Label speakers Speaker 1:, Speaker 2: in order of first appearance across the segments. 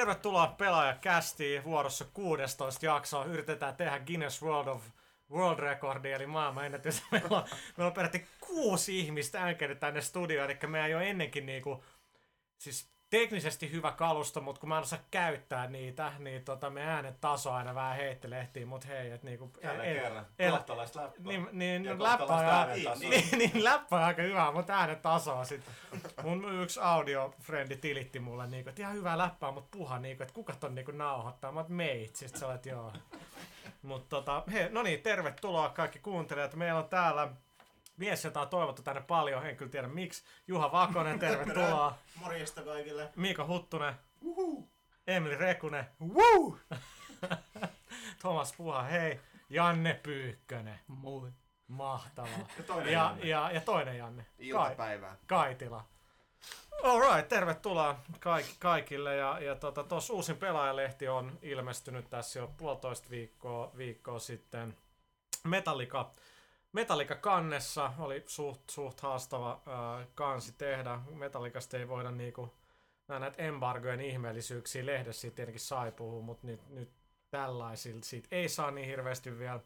Speaker 1: Tervetuloa pelaajakästiin vuorossa 16 jaksoa. Yritetään tehdä Guinness World of World Recordi, eli maailmanennätys. Meillä on, meillä on peräti kuusi ihmistä äänkenyt tänne studioon, eli meidän jo ennenkin niinku, siis teknisesti hyvä kalusto, mutta kun mä en osaa käyttää niitä, niin tota, me äänen taso aina vähän heittelehtii, mutta hei, et niinku...
Speaker 2: Jälleen
Speaker 1: el-
Speaker 2: kerran.
Speaker 1: el-
Speaker 2: Kohtalaista läppää.
Speaker 1: Niin, niin
Speaker 2: Ja
Speaker 1: läppä on, niin, niin, läppä on aika hyvä, mutta äänen tasoa sitten. Mun yksi audiofrendi tilitti mulle, niinku, että ihan hyvää läppää, mutta puha, niinku, että kuka ton niinku nauhoittaa. Mä oot meit, sit sä olet joo. Mutta tota, hei, no niin, tervetuloa kaikki kuuntelijat. Meillä on täällä mies, jota on toivottu tänne paljon, en kyllä tiedä miksi. Juha Vakonen, tervetuloa.
Speaker 3: Morjesta kaikille.
Speaker 1: Miika Huttunen. Emili Rekunen. Thomas Puha, hei. Janne Pyykkönen.
Speaker 4: Moi.
Speaker 1: Mahtavaa.
Speaker 2: Ja toinen
Speaker 1: ja,
Speaker 2: Janne.
Speaker 1: ja, ja toinen Janne. Kai,
Speaker 4: Iltapäivää.
Speaker 1: Kaitila. Alright, tervetuloa kaik, kaikille. Ja, ja tota, tuossa uusin pelaajalehti on ilmestynyt tässä jo puolitoista viikkoa, viikkoa sitten. Metallica, Metallica kannessa oli suht, suht haastava ää, kansi tehdä. Metallicasta ei voida niinku, näitä embargojen ihmeellisyyksiä lehdessä siitä tietenkin sai puhua, mutta nyt, nyt tällaisilta siitä ei saa niin hirveästi vielä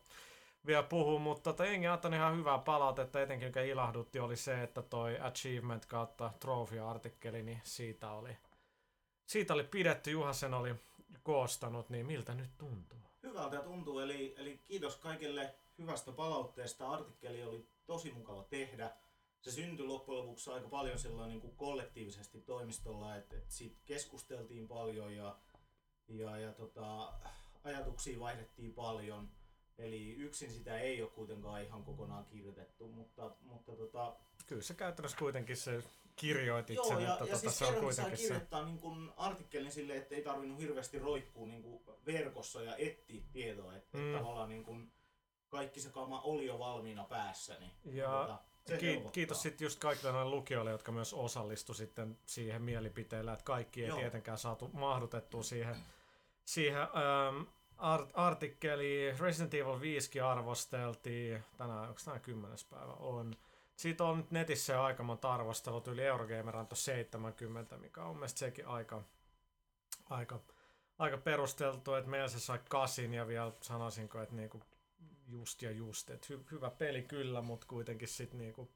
Speaker 1: vielä puhua, mutta tota, jengi antoi ihan hyvää palautetta, etenkin mikä ilahdutti oli se, että toi Achievement kautta Trophy-artikkeli, niin siitä oli, siitä oli pidetty, Juha sen oli koostanut, niin miltä nyt tuntuu?
Speaker 3: Hyvältä tuntuu, eli, eli kiitos kaikille hyvästä palautteesta. Artikkeli oli tosi mukava tehdä. Se syntyi loppujen lopuksi aika paljon silloin niin kuin kollektiivisesti toimistolla, että, että siitä keskusteltiin paljon ja, ja, ja tota, ajatuksia vaihdettiin paljon. Eli yksin sitä ei ole kuitenkaan ihan kokonaan kirjoitettu, mutta, mutta tota,
Speaker 1: Kyllä se käytännössä kuitenkin se kirjoitit
Speaker 3: Joo,
Speaker 1: sen,
Speaker 3: ja,
Speaker 1: että
Speaker 3: ja
Speaker 1: tota,
Speaker 3: siis
Speaker 1: se on
Speaker 3: sai
Speaker 1: kuitenkin se.
Speaker 3: kirjoittaa niin kun artikkelin silleen, että ei tarvinnut hirveästi roikkua niin kun verkossa ja etsiä tietoa, että
Speaker 1: Mm.
Speaker 3: mm. tavallaan niin kun kaikki se kama oli jo valmiina päässä. Niin,
Speaker 1: Ja
Speaker 3: tota, se
Speaker 1: Ki-
Speaker 3: helpottaa.
Speaker 1: kiitos sitten just kaikille noille lukijoille, jotka myös osallistu sitten siihen mielipiteellä, että kaikki ei
Speaker 3: Joo.
Speaker 1: tietenkään saatu mahdutettua siihen, siihen ähm, art- artikkeli Resident Evil 5 arvosteltiin, tänään, onko tänään 10. päivä? On. Siitä on nyt netissä jo aika monta arvostelua, yli Eurogamer antoi 70, mikä on mielestäni sekin aika, aika, aika perusteltu, että meillä se sai kasin ja vielä sanoisinko, että niinku just ja just, että hy- hyvä peli kyllä, mutta kuitenkin sitten niinku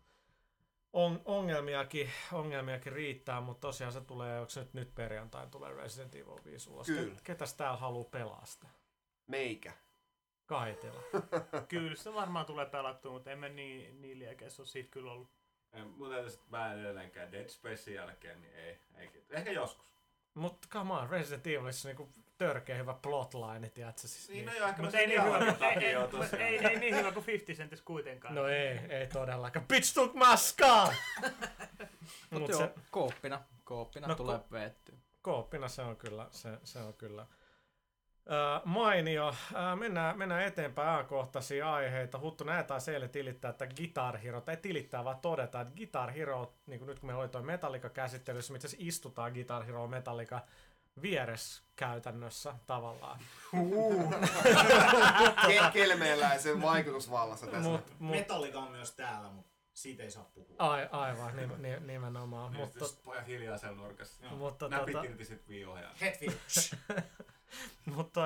Speaker 1: on, ongelmiakin, ongelmiakin riittää, mutta tosiaan se tulee, onko se nyt, nyt perjantain tulee Resident Evil 5 ulos?
Speaker 4: Kyllä.
Speaker 1: Ket- Ketäs täällä haluaa pelaa sitä?
Speaker 4: Meikä.
Speaker 1: Kaitila.
Speaker 5: Kyllä se varmaan tulee pelattua, mutta emme niin, niin liekeessä ole siitä kyllä ollut.
Speaker 2: Sit, mä en edelleenkään Dead Spacein jälkeen, niin ei, ei. Ehkä joskus.
Speaker 1: Mutta come on, Resident Evilissa niinku törkeä hyvä plotline, tiedätkö? Siis
Speaker 2: Niin, no joo, ehkä
Speaker 5: Mutta ei niin, hyvä, ei, ei, mutta ei, ei niin hyvä kuin 50 Centissä kuitenkaan.
Speaker 1: No ei, ei todellakaan. Bitch took my skull! Mut
Speaker 4: Mutta
Speaker 1: se,
Speaker 4: joo, kooppina. Kooppina
Speaker 1: No
Speaker 4: no, tulee
Speaker 1: ko-
Speaker 4: veettyä.
Speaker 1: kooppina se on kyllä, se, se on kyllä. Ää, mainio. Ää, mennään, mennään eteenpäin ajankohtaisia aiheita. Huttu näin taas eilen tilittää, että Guitar Hero, tai tilittää vaan todeta, että Guitar Hero, niin kuin nyt kun meillä oli toi Metallica-käsittelyssä, me itse asiassa istutaan Guitar Hero Metallica vieressä käytännössä tavallaan.
Speaker 4: Ke- kelmeeläisen vaikutusvallassa tässä.
Speaker 1: Mut, mut,
Speaker 3: Metallica on myös täällä, mutta siitä ei saa puhua.
Speaker 1: ai, aivan, nim, nim, nimenomaan.
Speaker 2: Niin,
Speaker 1: Mutta,
Speaker 2: pojat hiljaa siellä nurkassa.
Speaker 1: Mutta,
Speaker 2: Näpit
Speaker 1: tota,
Speaker 2: irti sit viiohjaa.
Speaker 3: Hetfield.
Speaker 1: mutta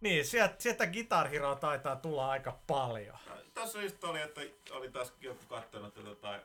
Speaker 1: niin, sieltä, sieltä Guitar Hero taitaa tulla aika paljon.
Speaker 2: Tuossa just oli, että oli taas joku katsonut että tota,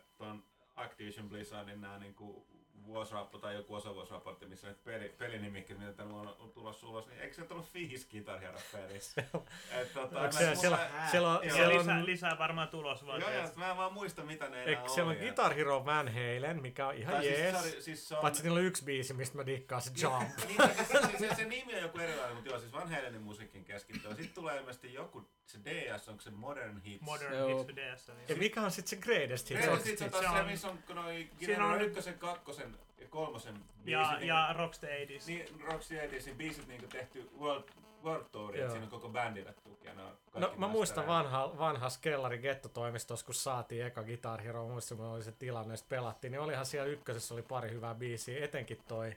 Speaker 2: Activision Blizzardin nää niinku vuosiraportti tai joku osavuosiraportti, missä nyt peli, pelinimikkeet, mitä täällä on, on tulossa ulos, niin eikö se tullut Fihis Guitar Hero pelissä? Et, tota,
Speaker 1: Onko siellä, siellä, siellä, on, siellä on,
Speaker 5: lisää, lisää varmaan tulos vaan.
Speaker 2: Joo, joo, mä en vaan muista mitä ne enää
Speaker 1: eikö, siellä on
Speaker 2: oli.
Speaker 1: Guitar Hero Van Halen, mikä on ihan
Speaker 2: Tai siis
Speaker 1: jees.
Speaker 2: se oli- siis se on-
Speaker 1: Paitsi niillä on yksi biisi, mistä mä dikkaan, se Jump.
Speaker 2: Niin, niin, se, se, se, nimi on joku erilainen, mutta joo, siis Van Halenin musiikin keskittyy. Sitten tulee ilmeisesti joku, se DS, onko se Modern Hits?
Speaker 5: Modern
Speaker 4: Joo.
Speaker 5: Hits DS.
Speaker 1: Ja
Speaker 5: Niin.
Speaker 1: mikä on sitten se greatest hit?
Speaker 2: Greatest Hits on
Speaker 1: sit-
Speaker 2: taas
Speaker 5: se
Speaker 2: se,
Speaker 5: on-
Speaker 2: missä on noi
Speaker 5: Siinä on
Speaker 2: ykkösen, kakkosen ja kolmosen
Speaker 5: Ja,
Speaker 2: biisit,
Speaker 5: ja Rocksteady 80s.
Speaker 2: Niin, Roxy Edison biisit niinku tehty World, World Tour, että siinä on koko bändille tuki. ja ne on kaikki
Speaker 1: No mä muistan vanha, vanhas kellari gettotoimistossa, kun saatiin eka Guitar Hero, muistan kun oli se tilanne, ja pelattiin, niin olihan siellä ykkösessä oli pari hyvää biisiä, etenkin toi,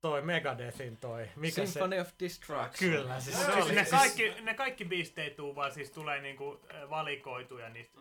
Speaker 1: toi Megadethin toi, mikä
Speaker 4: Symphony of Destruction.
Speaker 1: se... Kyllä, siis se
Speaker 5: Siis
Speaker 1: oli,
Speaker 5: ne,
Speaker 1: siis,
Speaker 5: kaikki, ne kaikki biisit ei tuu, vaan siis tulee niinku äh, valikoituja niistä.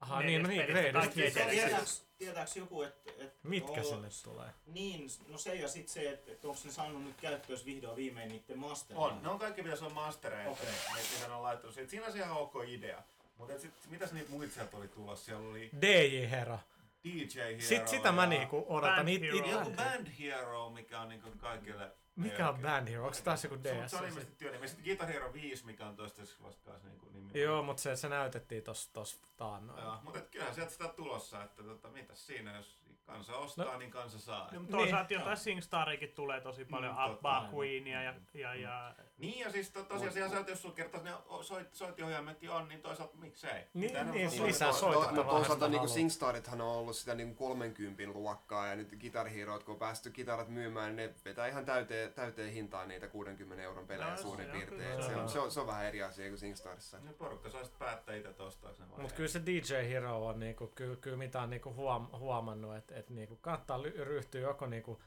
Speaker 1: Aha, niin, no niin,
Speaker 5: edelliset.
Speaker 3: Tietääks, tietääks joku, että... Et
Speaker 1: Mitkä
Speaker 3: ol-
Speaker 1: sinne tulee?
Speaker 3: Niin, no se ja sitten se, että et onko ne saanut nyt käyttöön vihdoin viimein niiden mastereita.
Speaker 2: On, ne on kaikki pitäisi olla mastereita,
Speaker 3: Okei.
Speaker 2: okay. mitä ne on laittanut. Siitä. Siinä on se ihan ok idea. Mutta sit, mitäs niitä muita sieltä oli tulossa? Siellä oli
Speaker 1: DJ Hero.
Speaker 2: DJ Hero.
Speaker 1: Sit, sitä mä niinku odotan.
Speaker 5: Band
Speaker 1: It,
Speaker 5: Hero.
Speaker 1: it,
Speaker 2: Joku Band Hero, mikä on niinku kaikille...
Speaker 1: mikä on Band Hero? Onko taas joku
Speaker 2: Se, on-
Speaker 1: DS?
Speaker 2: se on ilmeisesti työnimi. Sitten Guitar Hero 5, mikä on toistaiseksi vasta kanssa niinku nimi.
Speaker 1: Joo, mutta se, se näytettiin tossa, tossa taannoin.
Speaker 2: Joo, mutta et kyllähän sieltä sitä tulossa, että tota, mitäs siinä, jos kansa ostaa,
Speaker 1: No.
Speaker 2: no. niin kansa saa.
Speaker 5: No,
Speaker 2: No.
Speaker 5: mutta toisaalta
Speaker 3: Niin.
Speaker 5: jotain Singstariakin tulee tosi paljon,
Speaker 2: Mm,
Speaker 5: mm,
Speaker 2: totta.
Speaker 5: Abba Queenia ja, ja, ja
Speaker 2: Niin ja siis to, tosiaan siellä sieltä, jos sulla kertaisi ne soit, soittiohjelmatkin on, niin toisaalta miksei.
Speaker 1: Niin, niin,
Speaker 2: on-
Speaker 1: lisää
Speaker 2: on-
Speaker 1: soittoa.
Speaker 4: Mutta
Speaker 1: vaan
Speaker 4: toisaalta
Speaker 1: haluaa.
Speaker 4: SingStarithan on ollut sitä niinku 30 luokkaa ja nyt Guitar Herot, kun on päästy kitarat myymään, niin ne vetää ihan täyteen, täyteen hintaan niitä 60 euron pelejä
Speaker 5: No,
Speaker 4: suurin
Speaker 5: se on
Speaker 4: piirtein. Se on, se, on, se on vähän eri asia kuin SingStarissa.
Speaker 2: Niin porukka saa sitten päättää itse, että vai
Speaker 1: Mutta kyllä se DJ Hero on niinku, kyllä, kyllä mitä on niinku huom, huomannut, että et niinku kannattaa ryhtyä joko niinku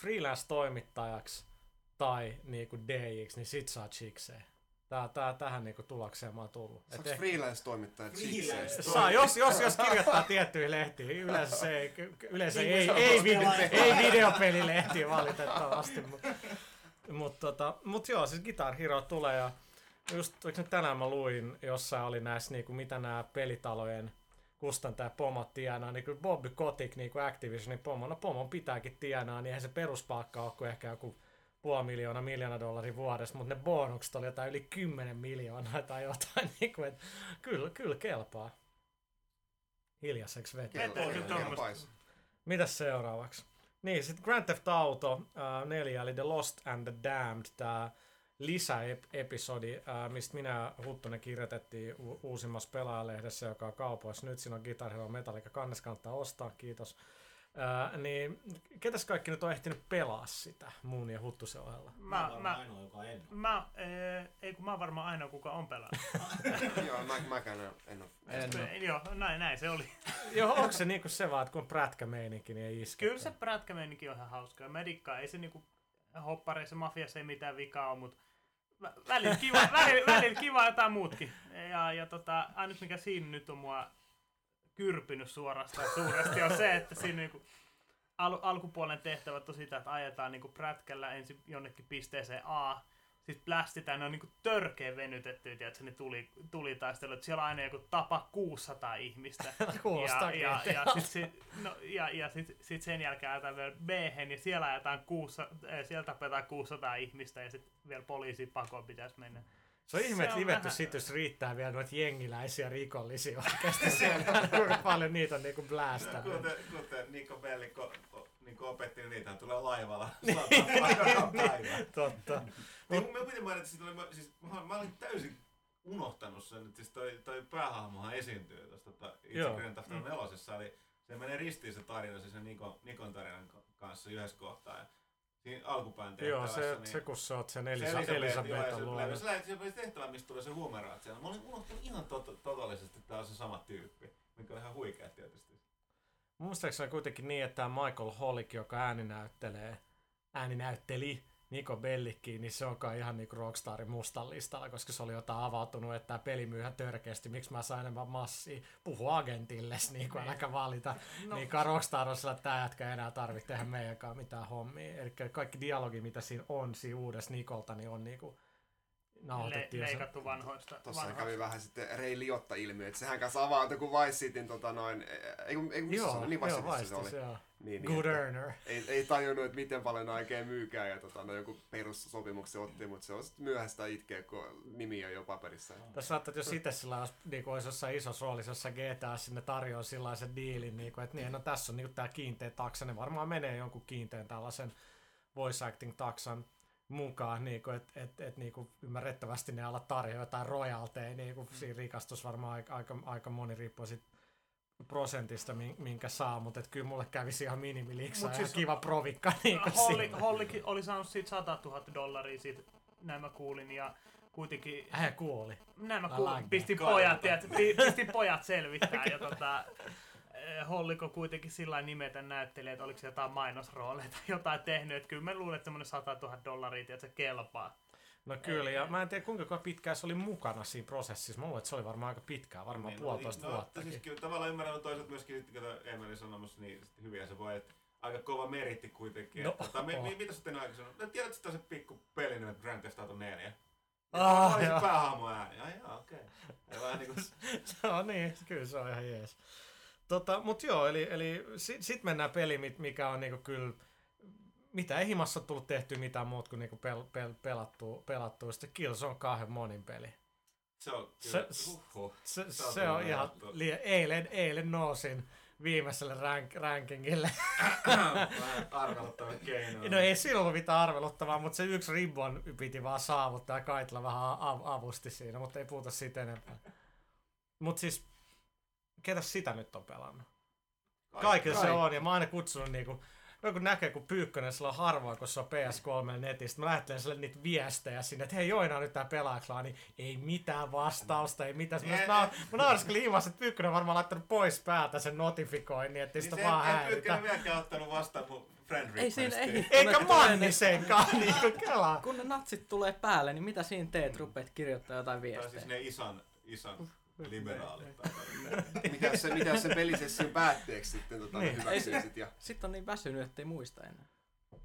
Speaker 1: freelance-toimittajaksi tai niinku DJiksi, niin sit saa chikseen. Tää, tää, tähän niinku tulokseen mä oon tullut. Et
Speaker 4: Saako
Speaker 1: ehkä-
Speaker 4: freelance-toimittajat
Speaker 3: Freelance.
Speaker 4: chikseen?
Speaker 1: Saa, jos, jos, jos kirjoittaa tiettyihin lehtiin. Yleensä se ei, yleensä
Speaker 3: Niin
Speaker 1: ei,
Speaker 3: kuin
Speaker 1: ei,
Speaker 3: on
Speaker 1: ei videopelilehtiä valitettavasti. Mutta mut, tota, mut joo, siis Guitar Hero tulee ja just tänään mä luin, jossain oli näissä niinku, mitä nämä pelitalojen kustantaja pomot tienaa, niin kyllä Bobby Kotick niin kuin Activisionin pomo, no pomon pitääkin tienaa, niin eihän se peruspalkka ole kuin ehkä joku puoli miljoonaa, miljoona dollaria vuodessa, mutta ne bonukset oli jotain yli 10 miljoonaa tai jotain, niin kuin, että kyllä, kyllä kelpaa. Hiljaiseksi vetää. Mitäs seuraavaksi? Niin, sitten Grand Theft Auto äh, 4, eli The Lost and the Damned, tämä lisäepisodi, äh, mistä minä Huttunen kirjoitettiin u- uusimmassa pelaajalehdessä, joka on kaupoissa. Nyt siinä on Guitar Hero Metallica, kannes kannattaa ostaa, kiitos. Äh, niin, ketäs kaikki nyt on ehtinyt pelaa sitä muun ja Huttusen ohella?
Speaker 3: Mä, mä,
Speaker 5: mä,
Speaker 3: ainoa, joka en.
Speaker 5: mä, ee, ei kun mä oon varmaan ainoa kuka on pelannut.
Speaker 4: Joo, mä, mäkään en- en ole.
Speaker 1: En oo.
Speaker 5: Joo, näin, näin se oli.
Speaker 1: Joo, onko se niinku se vaan, että kun on prätkämeininki, niin ei iske?
Speaker 5: Kyllä se prätkämeininki on ihan hauskaa. Medikka ei se niinku hoppareissa mafiassa ei mitään vikaa ole, mutta välillä kiva, välillä, välillä kiva jotain muutkin. Ja, ja tota, ainut mikä siinä nyt on mua kyrpinyt suorastaan suuresti on se, että siinä niinku al- alkupuolen tehtävät on sitä, että ajetaan niinku prätkällä ensin jonnekin pisteeseen A, sitten plästitään, ne on niinku törkeä venytetty, tiedätkö, ne tuli, tuli taistelu, että siellä on aina joku tapa 600 ihmistä. Ja, ja, ja,
Speaker 1: GTA.
Speaker 5: sit, sit, no, ja, ja sit, sit sen jälkeen ajetaan vielä b ja siellä ajetaan 600, eh, siellä tapetaan 600 ihmistä ja sitten vielä poliisin pakoon pitäisi mennä.
Speaker 1: Se on ihme,
Speaker 5: Se
Speaker 1: että
Speaker 5: on
Speaker 1: livetty
Speaker 5: vähän-
Speaker 1: sit, jos riittää vielä noita jengiläisiä rikollisia oikeasti siellä. Kuinka paljon niitä on niinku blästänyt.
Speaker 2: Kuten, kuten Niko Belli ko, o, niin opetti, niin niitä tulee laivalla
Speaker 1: Niin.
Speaker 2: sata päivää.
Speaker 1: Totta.
Speaker 2: Niin, mä piti mainita, että mä, siis, mä, mä olin täysin unohtanut sen, että siis toi, toi päähahmohan esiintyy tuossa tota, itse
Speaker 1: Joo.
Speaker 2: Grand Theft Auto nelosessa, eli se menee ristiin se tarina siis sen Nikon, Nikon tarinan ka- kanssa yhdessä kohtaa. Ja siinä alkupään
Speaker 1: Joo,
Speaker 2: tehtävässä,
Speaker 1: se,
Speaker 2: niin,
Speaker 1: se kun sä oot sen
Speaker 2: se
Speaker 1: Elisa,
Speaker 2: joo, ja
Speaker 1: Elisabetta
Speaker 2: se, se, lähti- se oli tehtävä, mistä tulee se siellä. Mä olin unohtanut ihan tot, totaalisesti, että tää on se sama tyyppi, mikä on ihan huikea tietysti.
Speaker 1: Muistaakseni kuitenkin niin, että tämä Michael Holick, joka ääninäyttelee, ääninäytteli Niko Bellickiin, niin se onkaan ihan niinku Rockstarin mustan listalla, koska se oli jotain avautunut, että tämä peli myy ihan törkeästi, miksi mä saan enemmän massia. Puhu agentilles, niin kuin äläkä valita. No. Niin Rockstar on sillä, että tämä jätkä enää tarvitse tehdä meidänkaan mitään hommia. Eli kaikki dialogi, mitä siinä on siinä uudessa Nikolta, niin on niinku
Speaker 5: Le-
Speaker 1: nauhoitettu. jo se-
Speaker 5: leikattu vanhoista.
Speaker 4: Tossa
Speaker 5: vanhoista.
Speaker 4: kävi vähän sitten Ray Liotta-ilmiö, että sehän kanssa avautui kuin Vice Cityn tota noin, ei kun, ei kun missä se
Speaker 1: Joo,
Speaker 4: oli, niin Vice
Speaker 1: joo,
Speaker 4: Cityssä se oli.
Speaker 1: joo.
Speaker 4: Niin,
Speaker 1: Good
Speaker 4: että
Speaker 1: earner.
Speaker 4: ei, ei tajunnut, että miten paljon ne oikein myykää ja tota, no, joku perussopimuksen otti, mutta se on sitten myöhäistä itkeä, kun nimi on jo paperissa.
Speaker 1: Tässä saattaa, jos itse sillä olisi, niin olisi jossain isossa roolissa, jossa GTA sinne tarjoaa sellaisen diilin, niin kuin, että niin, no tässä on niin tämä kiinteä taksa, ne varmaan menee jonkun kiinteän tällaisen voice acting taksan mukaan, niin kuin, että et, et, niin kuin ymmärrettävästi ne ala tarjoaa jotain royalteja, niin kuin siinä rikastus varmaan aika, aika, aika moni riippuu sit prosentista, min- minkä saa, mutta et kyllä mulle kävisi ihan minimiliksa
Speaker 5: Mut
Speaker 1: ja
Speaker 5: siis-
Speaker 1: kiva provikka. Niin kuin
Speaker 5: Holli,
Speaker 1: siinä.
Speaker 5: Hollikin oli saanut siitä 100 000 dollaria, siitä, näin mä kuulin, ja kuitenkin
Speaker 1: Hän kuoli.
Speaker 5: näin mä kuulin, pistin pojat, tiedät, pi- pistin pojat selvittää, ja tota, Holliko kuitenkin sillä lailla nimetä näyttelijä, että oliko se jotain mainosrooleja tai jotain tehnyt, että kyllä mä luulen, että semmoinen 100 000 dollaria, tiedät, se kelpaa.
Speaker 1: No kyllä, ja mä en tiedä kuinka pitkään se oli mukana siinä prosessissa. Mä luulen, että se oli varmaan aika pitkään, varmaan
Speaker 2: Niin,
Speaker 1: puolitoista
Speaker 2: no,
Speaker 1: vuotta.
Speaker 2: Siis kyllä tavallaan ymmärrän, toisaalta myöskin, kun Emeli sanomassa, niin sitten hyviä se voi, että aika kova meritti kuitenkin.
Speaker 1: No,
Speaker 2: että, tota, mi,
Speaker 1: oh.
Speaker 2: mi, mitä sitten aikaisemmin sanonut? No, tiedätkö, että se pikku peli nimeltä Grand Theft Auto 4?
Speaker 1: Ah,
Speaker 2: Ah,
Speaker 1: joo.
Speaker 2: se päähahmo ääni. Ai joo, okei. Okay. Vähän niinku,
Speaker 1: no niin, kyllä se on ihan jees. Tota, mut joo, eli, eli sit, sit mennään peliin, mikä on niinku kyllä, mitä ei himassa tullut tehty mitään muut kuin niinku pel, pel, pelattu, pelattu. Sitten Killzone kahden monin peli.
Speaker 2: se on
Speaker 1: Se-
Speaker 2: kyllä,
Speaker 1: s-
Speaker 2: uhuh.
Speaker 1: Se,
Speaker 2: Se on
Speaker 1: se on ihan liian, eilen, eilen nousin viimeiselle rank, rankingille.
Speaker 2: Vähän arveluttava keino.
Speaker 1: No ei sillä ollut mitään arveluttavaa, mutta se yksi ribbon piti vaan saavuttaa ja Kaitla vähän av- avusti siinä, mutta ei puhuta siitä enempää. Mutta siis, ketä sitä nyt on pelannut? Kaikilla se on, ja mä oon aina kutsunut niinku, joku näkee, kun Pyykkönen sillä on harvoin, kun se on PS3 netistä. Mä lähtelen sille niitä viestejä sinne, että hei Joina nyt tää pelaaklaa, niin ei mitään vastausta, ei mitään. Mä, mä, mä nauriskelin ilmassa, että Pyykkönen on varmaan laittanut pois päältä sen notifikoinnin, että
Speaker 2: Niin
Speaker 1: sitä
Speaker 2: se
Speaker 1: vaan
Speaker 2: en
Speaker 1: häiritä.
Speaker 2: pyykkänä vieläkään ottanut vastaan mun friend
Speaker 6: Ei siinä, ei.
Speaker 1: Eikä Mannisenkaan, niinku kelaa.
Speaker 6: Kun ne natsit tulee päälle, niin mitä siinä teet? Rupeat kirjoittaa jotain
Speaker 2: Tai
Speaker 6: viestejä.
Speaker 2: siis ne isan, isan liberaalit. tai-
Speaker 4: Mitä se, mitä se pelisession päätteeksi sitten tota,
Speaker 1: Niin.
Speaker 4: niin. hyväksyisit ja
Speaker 6: Sitten on niin väsynyt, ettei muista enää.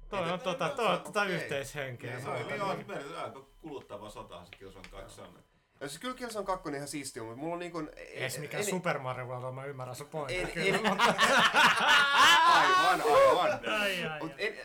Speaker 1: Toi on tota, toi on tota yhteishenkeä.
Speaker 2: Se joo, se aika kuluttava sotahan se Killzone 2 on.
Speaker 4: Ja siis kyllä Killzone 2 on ihan siistiä, mutta mulla on niinku...
Speaker 1: Ees mikään
Speaker 4: en-
Speaker 1: Super Mario World, mä ymmärrän sun pointin.
Speaker 4: en,
Speaker 1: kyllä,
Speaker 4: en,
Speaker 1: mutta-
Speaker 4: aivan, aivan.
Speaker 5: Ai, ai,
Speaker 4: Mut
Speaker 5: ai.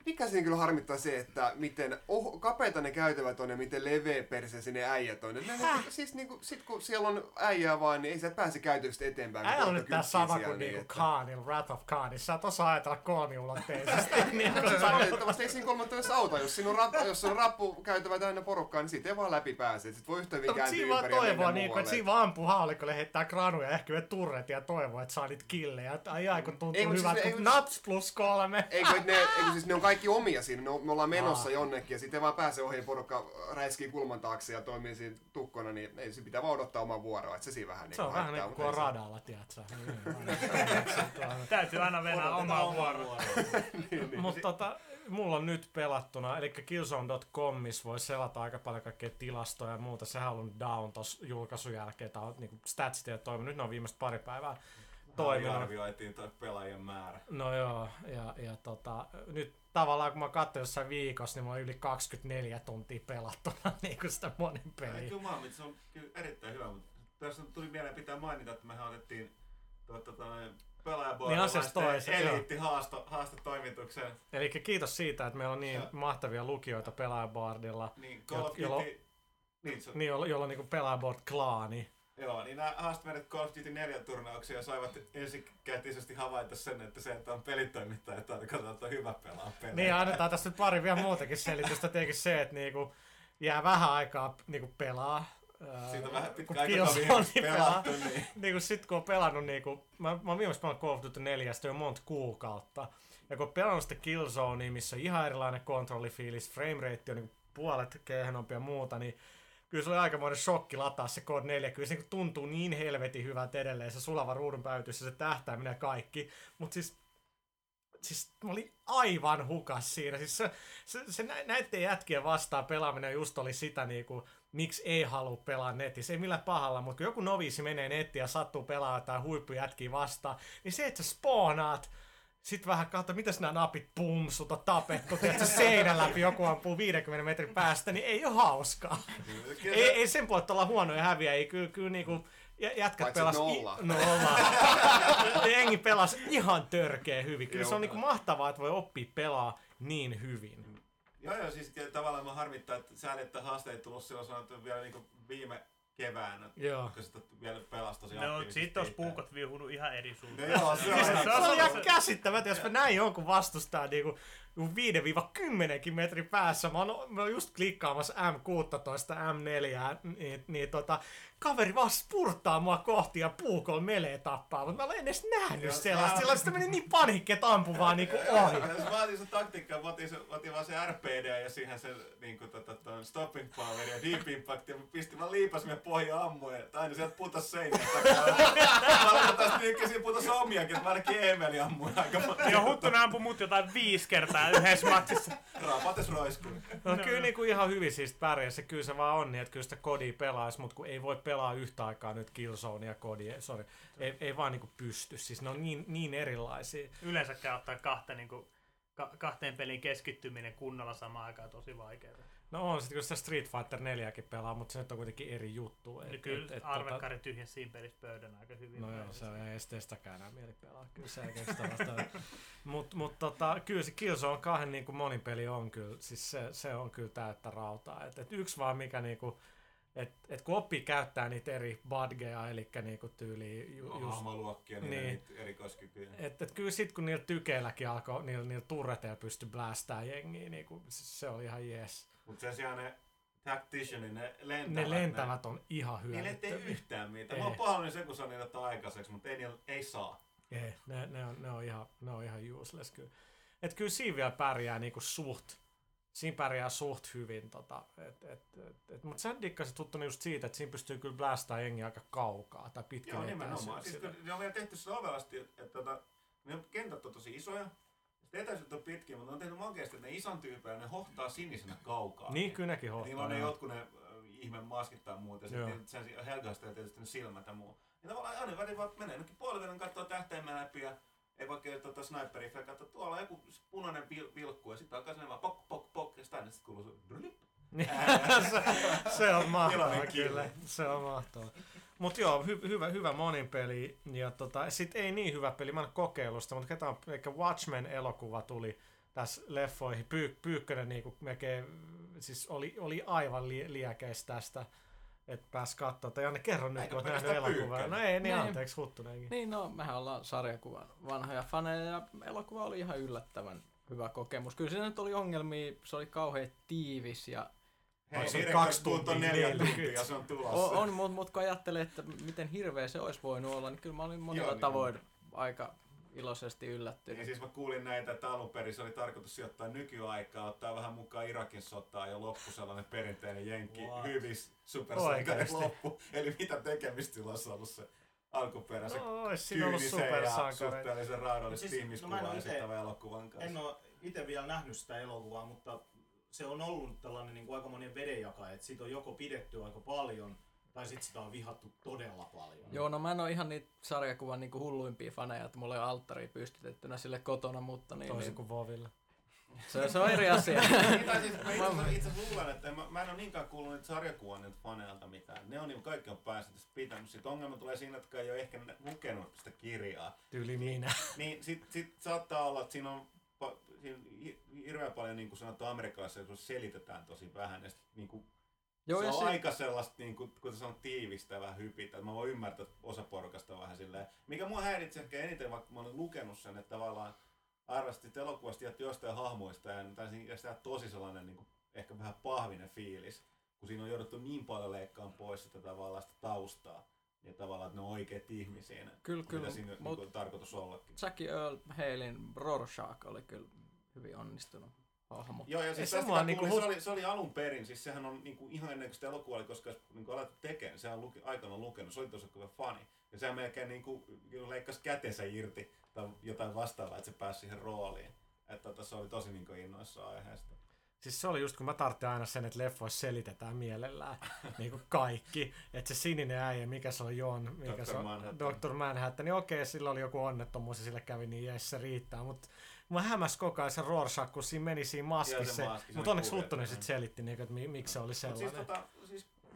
Speaker 4: En, mikä siinä kyllä harmittaa se, että miten oh, kapeita ne käytävät on ja miten leveä perse ne äijät on. Ne, siis niinku, sit kun siellä on äijää vaan, niin ei sä pääse käytävistä eteenpäin.
Speaker 1: on
Speaker 4: kohta
Speaker 1: nyt tää sama kuin
Speaker 4: niin,
Speaker 1: niinku
Speaker 4: että-
Speaker 1: Khanil, Wrath of Khanissa. Sä et osaa ajatella kolmiulotteisesti. niin
Speaker 4: Se valitettavasti ei siinä kolmantessa auta. Jos siinä on, rap, jos on rappu käytävä täynnä porukkaa, niin siitä ei vaan läpi pääse. Sitten voi yhtä hyvin
Speaker 1: No,
Speaker 4: kääntyä
Speaker 1: vaan
Speaker 4: ympäri ja
Speaker 1: toivoa, niin kuin, että siinä vaan ampuu haulikolle, heittää granuja ja ehkä vielä turret ja toivoo, että saa niitä killejä. Ai ai, kun tuntuu
Speaker 4: Ei, mut siis
Speaker 1: hyvältä, kun
Speaker 4: mut-
Speaker 1: Nuts plus kolme.
Speaker 4: Eikö, ne, eikö siis ne on kaikki omia siinä, on, me ollaan menossa
Speaker 1: Aa.
Speaker 4: jonnekin ja sitten vaan pääsee ohi porukka räiskii kulman taakse ja toimii siinä tukkona, niin ei se pitää vaan odottaa oman vuoroa, että se siinä vähän
Speaker 1: Se on
Speaker 4: niinku
Speaker 1: vähän niin
Speaker 4: haittaa,
Speaker 1: kuin on
Speaker 4: se-
Speaker 1: radalla, tiedätkö? Niin,
Speaker 5: Täytyy aina venää omaa vuoroa.
Speaker 1: Mutta tota, mulla on nyt pelattuna, eli Killzone.com, missä voi selata aika paljon kaikkea tilastoja ja muuta. Sehän on ollut down tos julkaisun jälkeen. On niinku statsit ei ole toiminut. Nyt ne on viimeistä pari päivää toiminut.
Speaker 2: Arvioitiin toi pelaajien määrä.
Speaker 1: No joo, ja, ja tota, nyt tavallaan kun mä katsoin jossain viikossa, niin mulla on yli 24 tuntia pelattuna niin kuin sitä monin
Speaker 2: Ei,
Speaker 1: peliä.
Speaker 2: Kyllä mä se on kyllä erittäin hyvä, mutta tässä tuli mieleen pitää mainita, että mehän otettiin tuota,
Speaker 1: Niin
Speaker 2: pelaajapuolella
Speaker 1: toiseen, joo.
Speaker 2: eliitti haasto, haastotoimituksen.
Speaker 1: Eli kiitos siitä, että meillä on niin
Speaker 2: Joo.
Speaker 1: mahtavia lukijoita pelaajaboardilla,
Speaker 2: Niin Call of Duty, niin, se,
Speaker 1: niin, jolla, jolla on niin pelaajaboard-klaani.
Speaker 2: Joo, niin nämä haasti meidät Call of Duty 4 turnauksia ja saivat ensikätisesti havaita sen, että se, että on pelitoimittaja, tarkoittaa, että on hyvä pelaa pelejä.
Speaker 1: Niin, annetaan tästä nyt pari vielä muutakin selitystä. Tietenkin se, että niinku jää vähän aikaa niinku pelaa.
Speaker 2: Siitä on vähän
Speaker 1: kun
Speaker 2: pitkä aika viimeksi
Speaker 1: pelaa.
Speaker 2: pelattu, niin
Speaker 1: niin kuin sit kun on pelannut niinku, mä, mä oon viimeksi pelannut Call of Duty 4 jo monta kuukautta. Ja kun on pelannut sitä Killzonea, missä on ihan erilainen kontrollifiilis, framerate on niinku puolet kehnompi ja muuta, niin kyllä se oli aikamoinen shokki lataa se Code 4. Kyllä se niinku tuntuu niin helvetin hyvältä edelleen, se sulava ruudun päytys ja se tähtäiminen ja kaikki. Mutta siis siis mä olin aivan hukas siinä. Siis se, se, se nä- näiden jätkien vastaan pelaaminen just oli sitä niinku, miksi ei halua pelaa netissä. Ei millään pahalla, mutta kun joku noviisi menee nettiin ja sattuu pelaamaan jotain huippujätkiä vastaan, niin se, että sä spawnaat, sit vähän katso, mitäs nämä napit, pum, sut on tapettu, tiedätkö, seinän läpi joku ampuu 50 metrin päästä, niin ei ole hauskaa.
Speaker 2: Kyllä
Speaker 1: Ei, ei sen puolesta olla huonoja häviä, ei kyllä, kyllä niinku, jä- jätkät
Speaker 4: Paitsi
Speaker 1: pelas...
Speaker 4: nolla.
Speaker 1: I, nolla. Jengi pelas ihan törkeä hyvin. Kyllä se on
Speaker 4: Joo.
Speaker 1: niinku mahtavaa, että voi oppia pelaa niin hyvin.
Speaker 2: Joo, joo, siis tavallaan mä harmittaa, että sääli, että haaste ei tullut silloin sanottu vielä niin vielä keväänä,
Speaker 1: Joo.
Speaker 2: kun sitä vielä pelasi tosi
Speaker 5: No, siitä olisi puukot vihunut ihan eri
Speaker 2: No
Speaker 5: suuntaan.
Speaker 2: joo, se on.
Speaker 5: Se on
Speaker 1: Se on ihan
Speaker 5: se-
Speaker 1: käsittämätöntä, jos mä näin jonkun vastustaa niinku 5-10 metrin päässä. Mä oon, mä oon just klikkaamassa M16, M4, niin, niin tota, kaveri vaan spurttaa mua kohti ja puukolla melee tappaa, mutta mä en edes nähnyt
Speaker 2: Joo,
Speaker 1: sellaista. Sillä sitä meni niin panikki, että ampui vaan niinku ohi.
Speaker 2: Jos mä otin se taktiikka, mä otin, se, mä otin vaan se RPD ja siihen se niin kuin, tota, ton stopping power ja deep impact ja mä pistin vaan liipasimen pohja ammuin, että aina sieltä putos seinien takaa. Mä aloitan tästä niin siinä putos omiakin, että mä ainakin Emeli ammuin aika paljon.
Speaker 5: Joo, Huttunen ampui mut jotain viisi kertaa. Yhdessä matsissa.
Speaker 2: Rapates roiskuu.
Speaker 1: No, kyllä niin kuin ihan hyvin siis pärjäsi. Kyllä se vaan on niin, että kyllä sitä kodia pelaisi, mutta kun ei voi pelaa yhtä aikaa nyt Killzone ja kodia, sorry. Ei, ei vaan niin kuin pysty. Siis ne on niin, niin erilaisia.
Speaker 5: Yleensäkään ottaa kahta, niin kuin, ka- kahteen peliin keskittyminen kunnolla samaan aikaan tosi vaikeaa.
Speaker 1: No on sitten, kun sitä Street Fighter 4 pelaa, mutta se nyt on kuitenkin eri juttu.
Speaker 5: Et, kyllä et, Arvekkari tota... tyhjäsi siinä pelissä pöydän aika hyvin.
Speaker 1: No joo, se ei edes sitäkään enää mieli pelaa. Kyllä se ei kestä vastaan. Mutta mut, tota, kyllä se Killzone kahden niin kuin monin peli on kyllä, siis se, se on kyllä täyttä rautaa. Et, et yksi vaan mikä niinku, et, et kun oppii käyttää niitä eri badgeja, eli niinku tyyli ju,
Speaker 2: just, Hahmoluokkia, niin, niin erikoiskykyjä.
Speaker 1: Et, et kyllä sit kun niillä tykeilläkin alkoi, niillä, niillä turreteilla pysty blästää jengiä, niinku, se, se oli ihan jees.
Speaker 2: Mutta sen sijaan ne Tacticianin, ne lentävät.
Speaker 1: Ne lentävät ne, on ihan
Speaker 2: hyödyttömiä. Niille ei tee yhtään mitään. Ei. Mä oon pahoillani se, kun saa niitä aikaiseksi, mutta ei, niillä, ei saa.
Speaker 1: Ei, ne, ne, on, ne, on ihan, ne on ihan useless kyllä. Et kyllä siinä vielä pärjää niinku suht, siinä pärjää suht hyvin. Tota, et, et, et, et, mutta sä dikkasit tuttu just siitä, että siinä pystyy kyllä blastaa jengiä aika kaukaa tai pitkin
Speaker 2: Joo, nimenomaan. Siis, ne on vielä tehty se ovelasti, että, että, että ne kentät on tosi isoja, etäisyydet on pitkiä, mutta ne on tehnyt makeasti, että ne ison tyyppejä, ne hohtaa sinisenä kaukaa.
Speaker 1: Niin, kyllä nekin hohtaa.
Speaker 2: Niillä on ne jotkut ne ihme maskit tai muuta, ja sitten sen Helgasta ja tietysti ne silmät ja muu. Ja tavallaan aina väliin vaan menee jonnekin puolivälin katsoo tähtäimen läpi ja ei vaikka tota sniperi katsoa, tuolla on joku punainen vil- vilkku ja sitten alkaa sinne vaan pok pok pok ja sitten sitten kuuluu se
Speaker 1: se, se on mahtavaa kyllä. Se on mahtavaa. Mutta joo, hy, hyvä, hyvä monin peli. Ja tota, sit ei niin hyvä peli, mä en kokeilusta, mutta ketä on, eikä Watchmen-elokuva tuli tässä leffoihin. Pyy, Pyykkönen niinku melkein, siis oli, oli aivan li, liekeis tästä että pääs katsoa. Tai Janne, kerro nyt, kun olet nähnyt elokuvaa. No ei, niin, niin anteeksi, huttuneenkin.
Speaker 6: Niin, no, mehän ollaan sarjakuvan vanhoja faneja ja elokuva oli ihan yllättävän hyvä kokemus. Kyllä siinä nyt oli ongelmia, se oli kauhean tiivis ja
Speaker 2: Hei, se on kaksi tuntia, neljä tuntia, se on tulossa.
Speaker 6: On, on mutta mut kun ajattelee, että miten hirveä se olisi voinut olla, niin kyllä mä olin monilla Joo, niin tavoin niin. aika iloisesti yllättynyt.
Speaker 2: Niin siis mä kuulin näitä, että alun perin se oli tarkoitus sijoittaa nykyaikaa, ottaa vähän mukaan Irakin sotaa ja loppu sellainen perinteinen jenki, What? hyvis supersankarin loppu. Eli mitä tekemistä sillä olisi ollut se alkuperäisen
Speaker 1: no, kyynisen ja
Speaker 2: suhteellisen raadollisen siis, ihmiskuvan no, esittävän elokuvan
Speaker 3: kanssa. En ole itse vielä nähnyt sitä elokuvaa, mutta se on ollut tällainen niin kuin aikamoinen vedenjakaja, että siitä on joko pidetty aika paljon, tai sitten sitä on vihattu todella paljon.
Speaker 6: Joo, no mä en ole ihan niitä sarjakuvan niin kuin hulluimpia faneja, että mulla on alttari pystytettynä sille kotona, mutta niin...
Speaker 1: Toisin
Speaker 6: niin...
Speaker 1: kuin Voville.
Speaker 6: Se, se on eri asia.
Speaker 2: siis, mä itse, itse luulen, että mä, mä en ole niinkään kuullut niitä sarjakuvan niitä faneilta mitään. Ne on niin kaikki on päässyt tästä pitänyt. Sitten ongelma tulee siinä, että ei ole ehkä lukenut sitä kirjaa.
Speaker 1: Tyyli minä.
Speaker 2: Niin sit, sit saattaa olla, että siinä on siinä hirveän paljon niin kuin sanottu amerikkalaisessa, kun selitetään tosi vähän. Ja sit, niin kuin, Joo, se on se... aika sellaista, niin kuin, kuten sanot, tiivistävää hypitä. Mä voin ymmärtää osa porukasta vähän silleen. Mikä mua häiritsee ehkä eniten, vaikka mä olen lukenut sen, että tavallaan arvostit elokuvasta ja jostain hahmoista ja, ja sitä tosi sellainen niin kuin, ehkä vähän pahvinen fiilis, kun siinä on jouduttu niin paljon leikkaan pois sitä tavallaan sitä taustaa. Ja tavallaan, että ne on oikeat ihmisiä,
Speaker 6: kyllä, kyllä,
Speaker 2: mitä siinä mut, niin tarkoitus ollakin.
Speaker 6: Jackie Earl Halein Rorschach oli kyllä hyvin onnistunut hahmo.
Speaker 2: Joo, ja siis se, sitä niinku se, oli, se oli alun perin, siis sehän on niinku ihan ennen kuin sitä elokuvaa oli koskaan niinku alettu tekemään, sehän on luki, aikana lukenut, se oli tosi hyvä fani. Ja sehän melkein niinku, leikkasi kätensä irti tai jotain vastaavaa, että se pääsi siihen rooliin. Että tässä oli tosi niinku innoissa aiheesta.
Speaker 1: Siis se oli just kun mä tarvitsin aina sen, että leffoissa selitetään mielellään niin kuin kaikki. Että se sininen äijä, mikä se on Jon, mikä Dr. se on Manhattan. Dr. Manhattan, niin okei, sillä oli joku onnettomuus ja sille kävi niin jes, se riittää. Mutta mä hämäs koko ajan se Rorschach, kun siinä meni siinä maskissa. Mutta onneksi Huttunen sitten selitti, niin, että miksi se oli sellainen. Mutta
Speaker 2: siis, tota,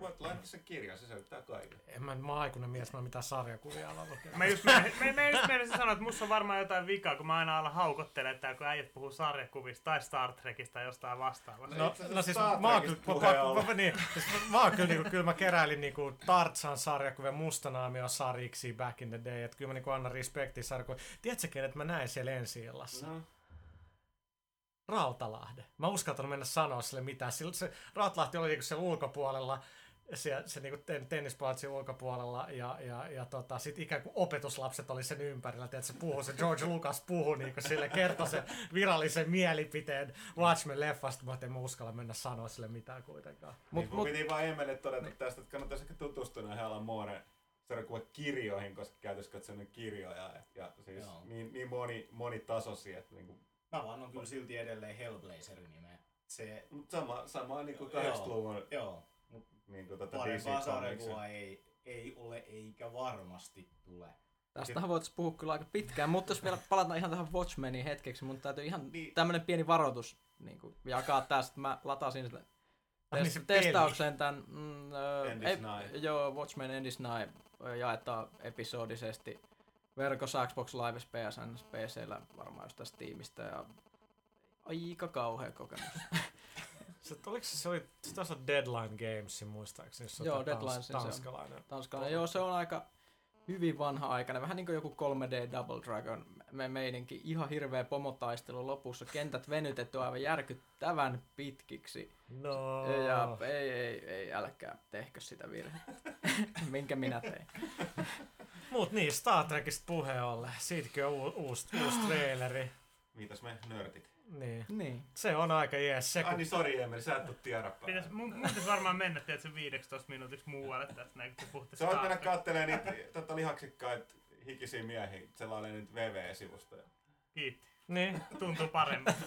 Speaker 2: Voit laittaa sen kirjan, se selittää kaiken.
Speaker 1: En mä, mä aikuinen mies, mä mitään sarjakuvia ala lukea.
Speaker 5: Mä just, mä, mä, mä just menisin sanoa, että musta on varmaan jotain vikaa, kun mä aina alan haukottele, että kun äijät puhuu sarjakuvista tai Star Trekista tai jostain vastaavasta.
Speaker 1: No, no siis mä oon kyllä, mä, niin, siis mä oon kyllä, niinku, kyllä mä keräilin niinku Tartsan sarjakuvia mustanaamio sarjiksi back in the day, että kyllä mä niinku annan respekti sarjakuvia. Tiedätkö kenet mä näin siellä ensi illassa? No. Rautalahde. Mä uskaltanut mennä sanoa sille mitään. Sillä se, Rautalahti oli niinku siellä ulkopuolella se, se niinku ten, tennisplatsin ulkopuolella ja, ja, ja tota, sit ikään kuin opetuslapset oli sen ympärillä, että se puhuu, se George Lucas puhui niinku sille, kertoi sen virallisen mielipiteen Watchmen-leffasta, mutta en mä uskalla mennä sanoa sille mitään kuitenkaan.
Speaker 2: Mut, niin, mut, piti vaan Emelle todeta niin. tästä, että kannattaisi ehkä tutustua näihin Alan Mooren kirjoihin, koska käytössä katsoen kirjoja ja, ja siis niin, niin moni, monitasoisia, että niinku
Speaker 3: Mä vannon kyllä silti edelleen Hellblazerin nimeä. Se,
Speaker 2: Mut sama, sama niinku
Speaker 3: Joo.
Speaker 2: 80-luvun
Speaker 3: joo,
Speaker 2: niinku tota
Speaker 3: parempaa sarjakuvaa ei, ei ole eikä varmasti tule.
Speaker 6: Tästähän voitaisiin puhua kyllä aika pitkään, mutta jos vielä palataan ihan tähän Watchmeniin hetkeksi, mun täytyy ihan
Speaker 2: Niin.
Speaker 6: tämmönen pieni varoitus niin kuin, jakaa tästä. Mä latasin sitä
Speaker 1: Ai niin
Speaker 6: test-
Speaker 1: peli.
Speaker 6: testaukseen tämän mm, ö,
Speaker 2: End is
Speaker 6: ep- joo, Watchmen End is Nigh ö, jaetaan episodisesti verkossa Xbox Live PSN PCllä varmaan jostain Steamista ja aika kauhea kokemus.
Speaker 1: Se, oliko se, se oli, se taisi olla Deadline Games, muistaakseni, se on
Speaker 6: Joo, Deadline, se on.
Speaker 1: tanskalainen.
Speaker 6: Tanskalainen, joo se on aika hyvin vanha aikainen, vähän niin kuin joku 3D Double Dragon me meininki, ihan hirveä pomotaistelu lopussa, kentät venytetty aivan järkyttävän pitkiksi.
Speaker 1: No.
Speaker 6: Ja ei, ei, ei, älkää tehkö sitä virhettä, minkä minä tein.
Speaker 1: Mut niin, Star Trekista puheen ollen. Siitäkin on u- uusi, uusi traileri.
Speaker 2: Mitäs me nörtit?
Speaker 1: Niin.
Speaker 6: Niin.
Speaker 1: Se on aika jees. Se,
Speaker 2: Ai
Speaker 1: kun...
Speaker 2: niin, sori Emeli, sä et oo tiedä
Speaker 5: Pitäis, mun, mun pitäisi varmaan mennä tiedätkö, 15 minuutiksi muualle tästä näin, kun te puhutte
Speaker 2: Sä voit mennä kattelemaan niitä tota lihaksikkaita hikisiä miehiä, selailee niitä VV-sivustoja.
Speaker 5: Kiitti.
Speaker 1: Niin.
Speaker 5: Tuntuu paremmin.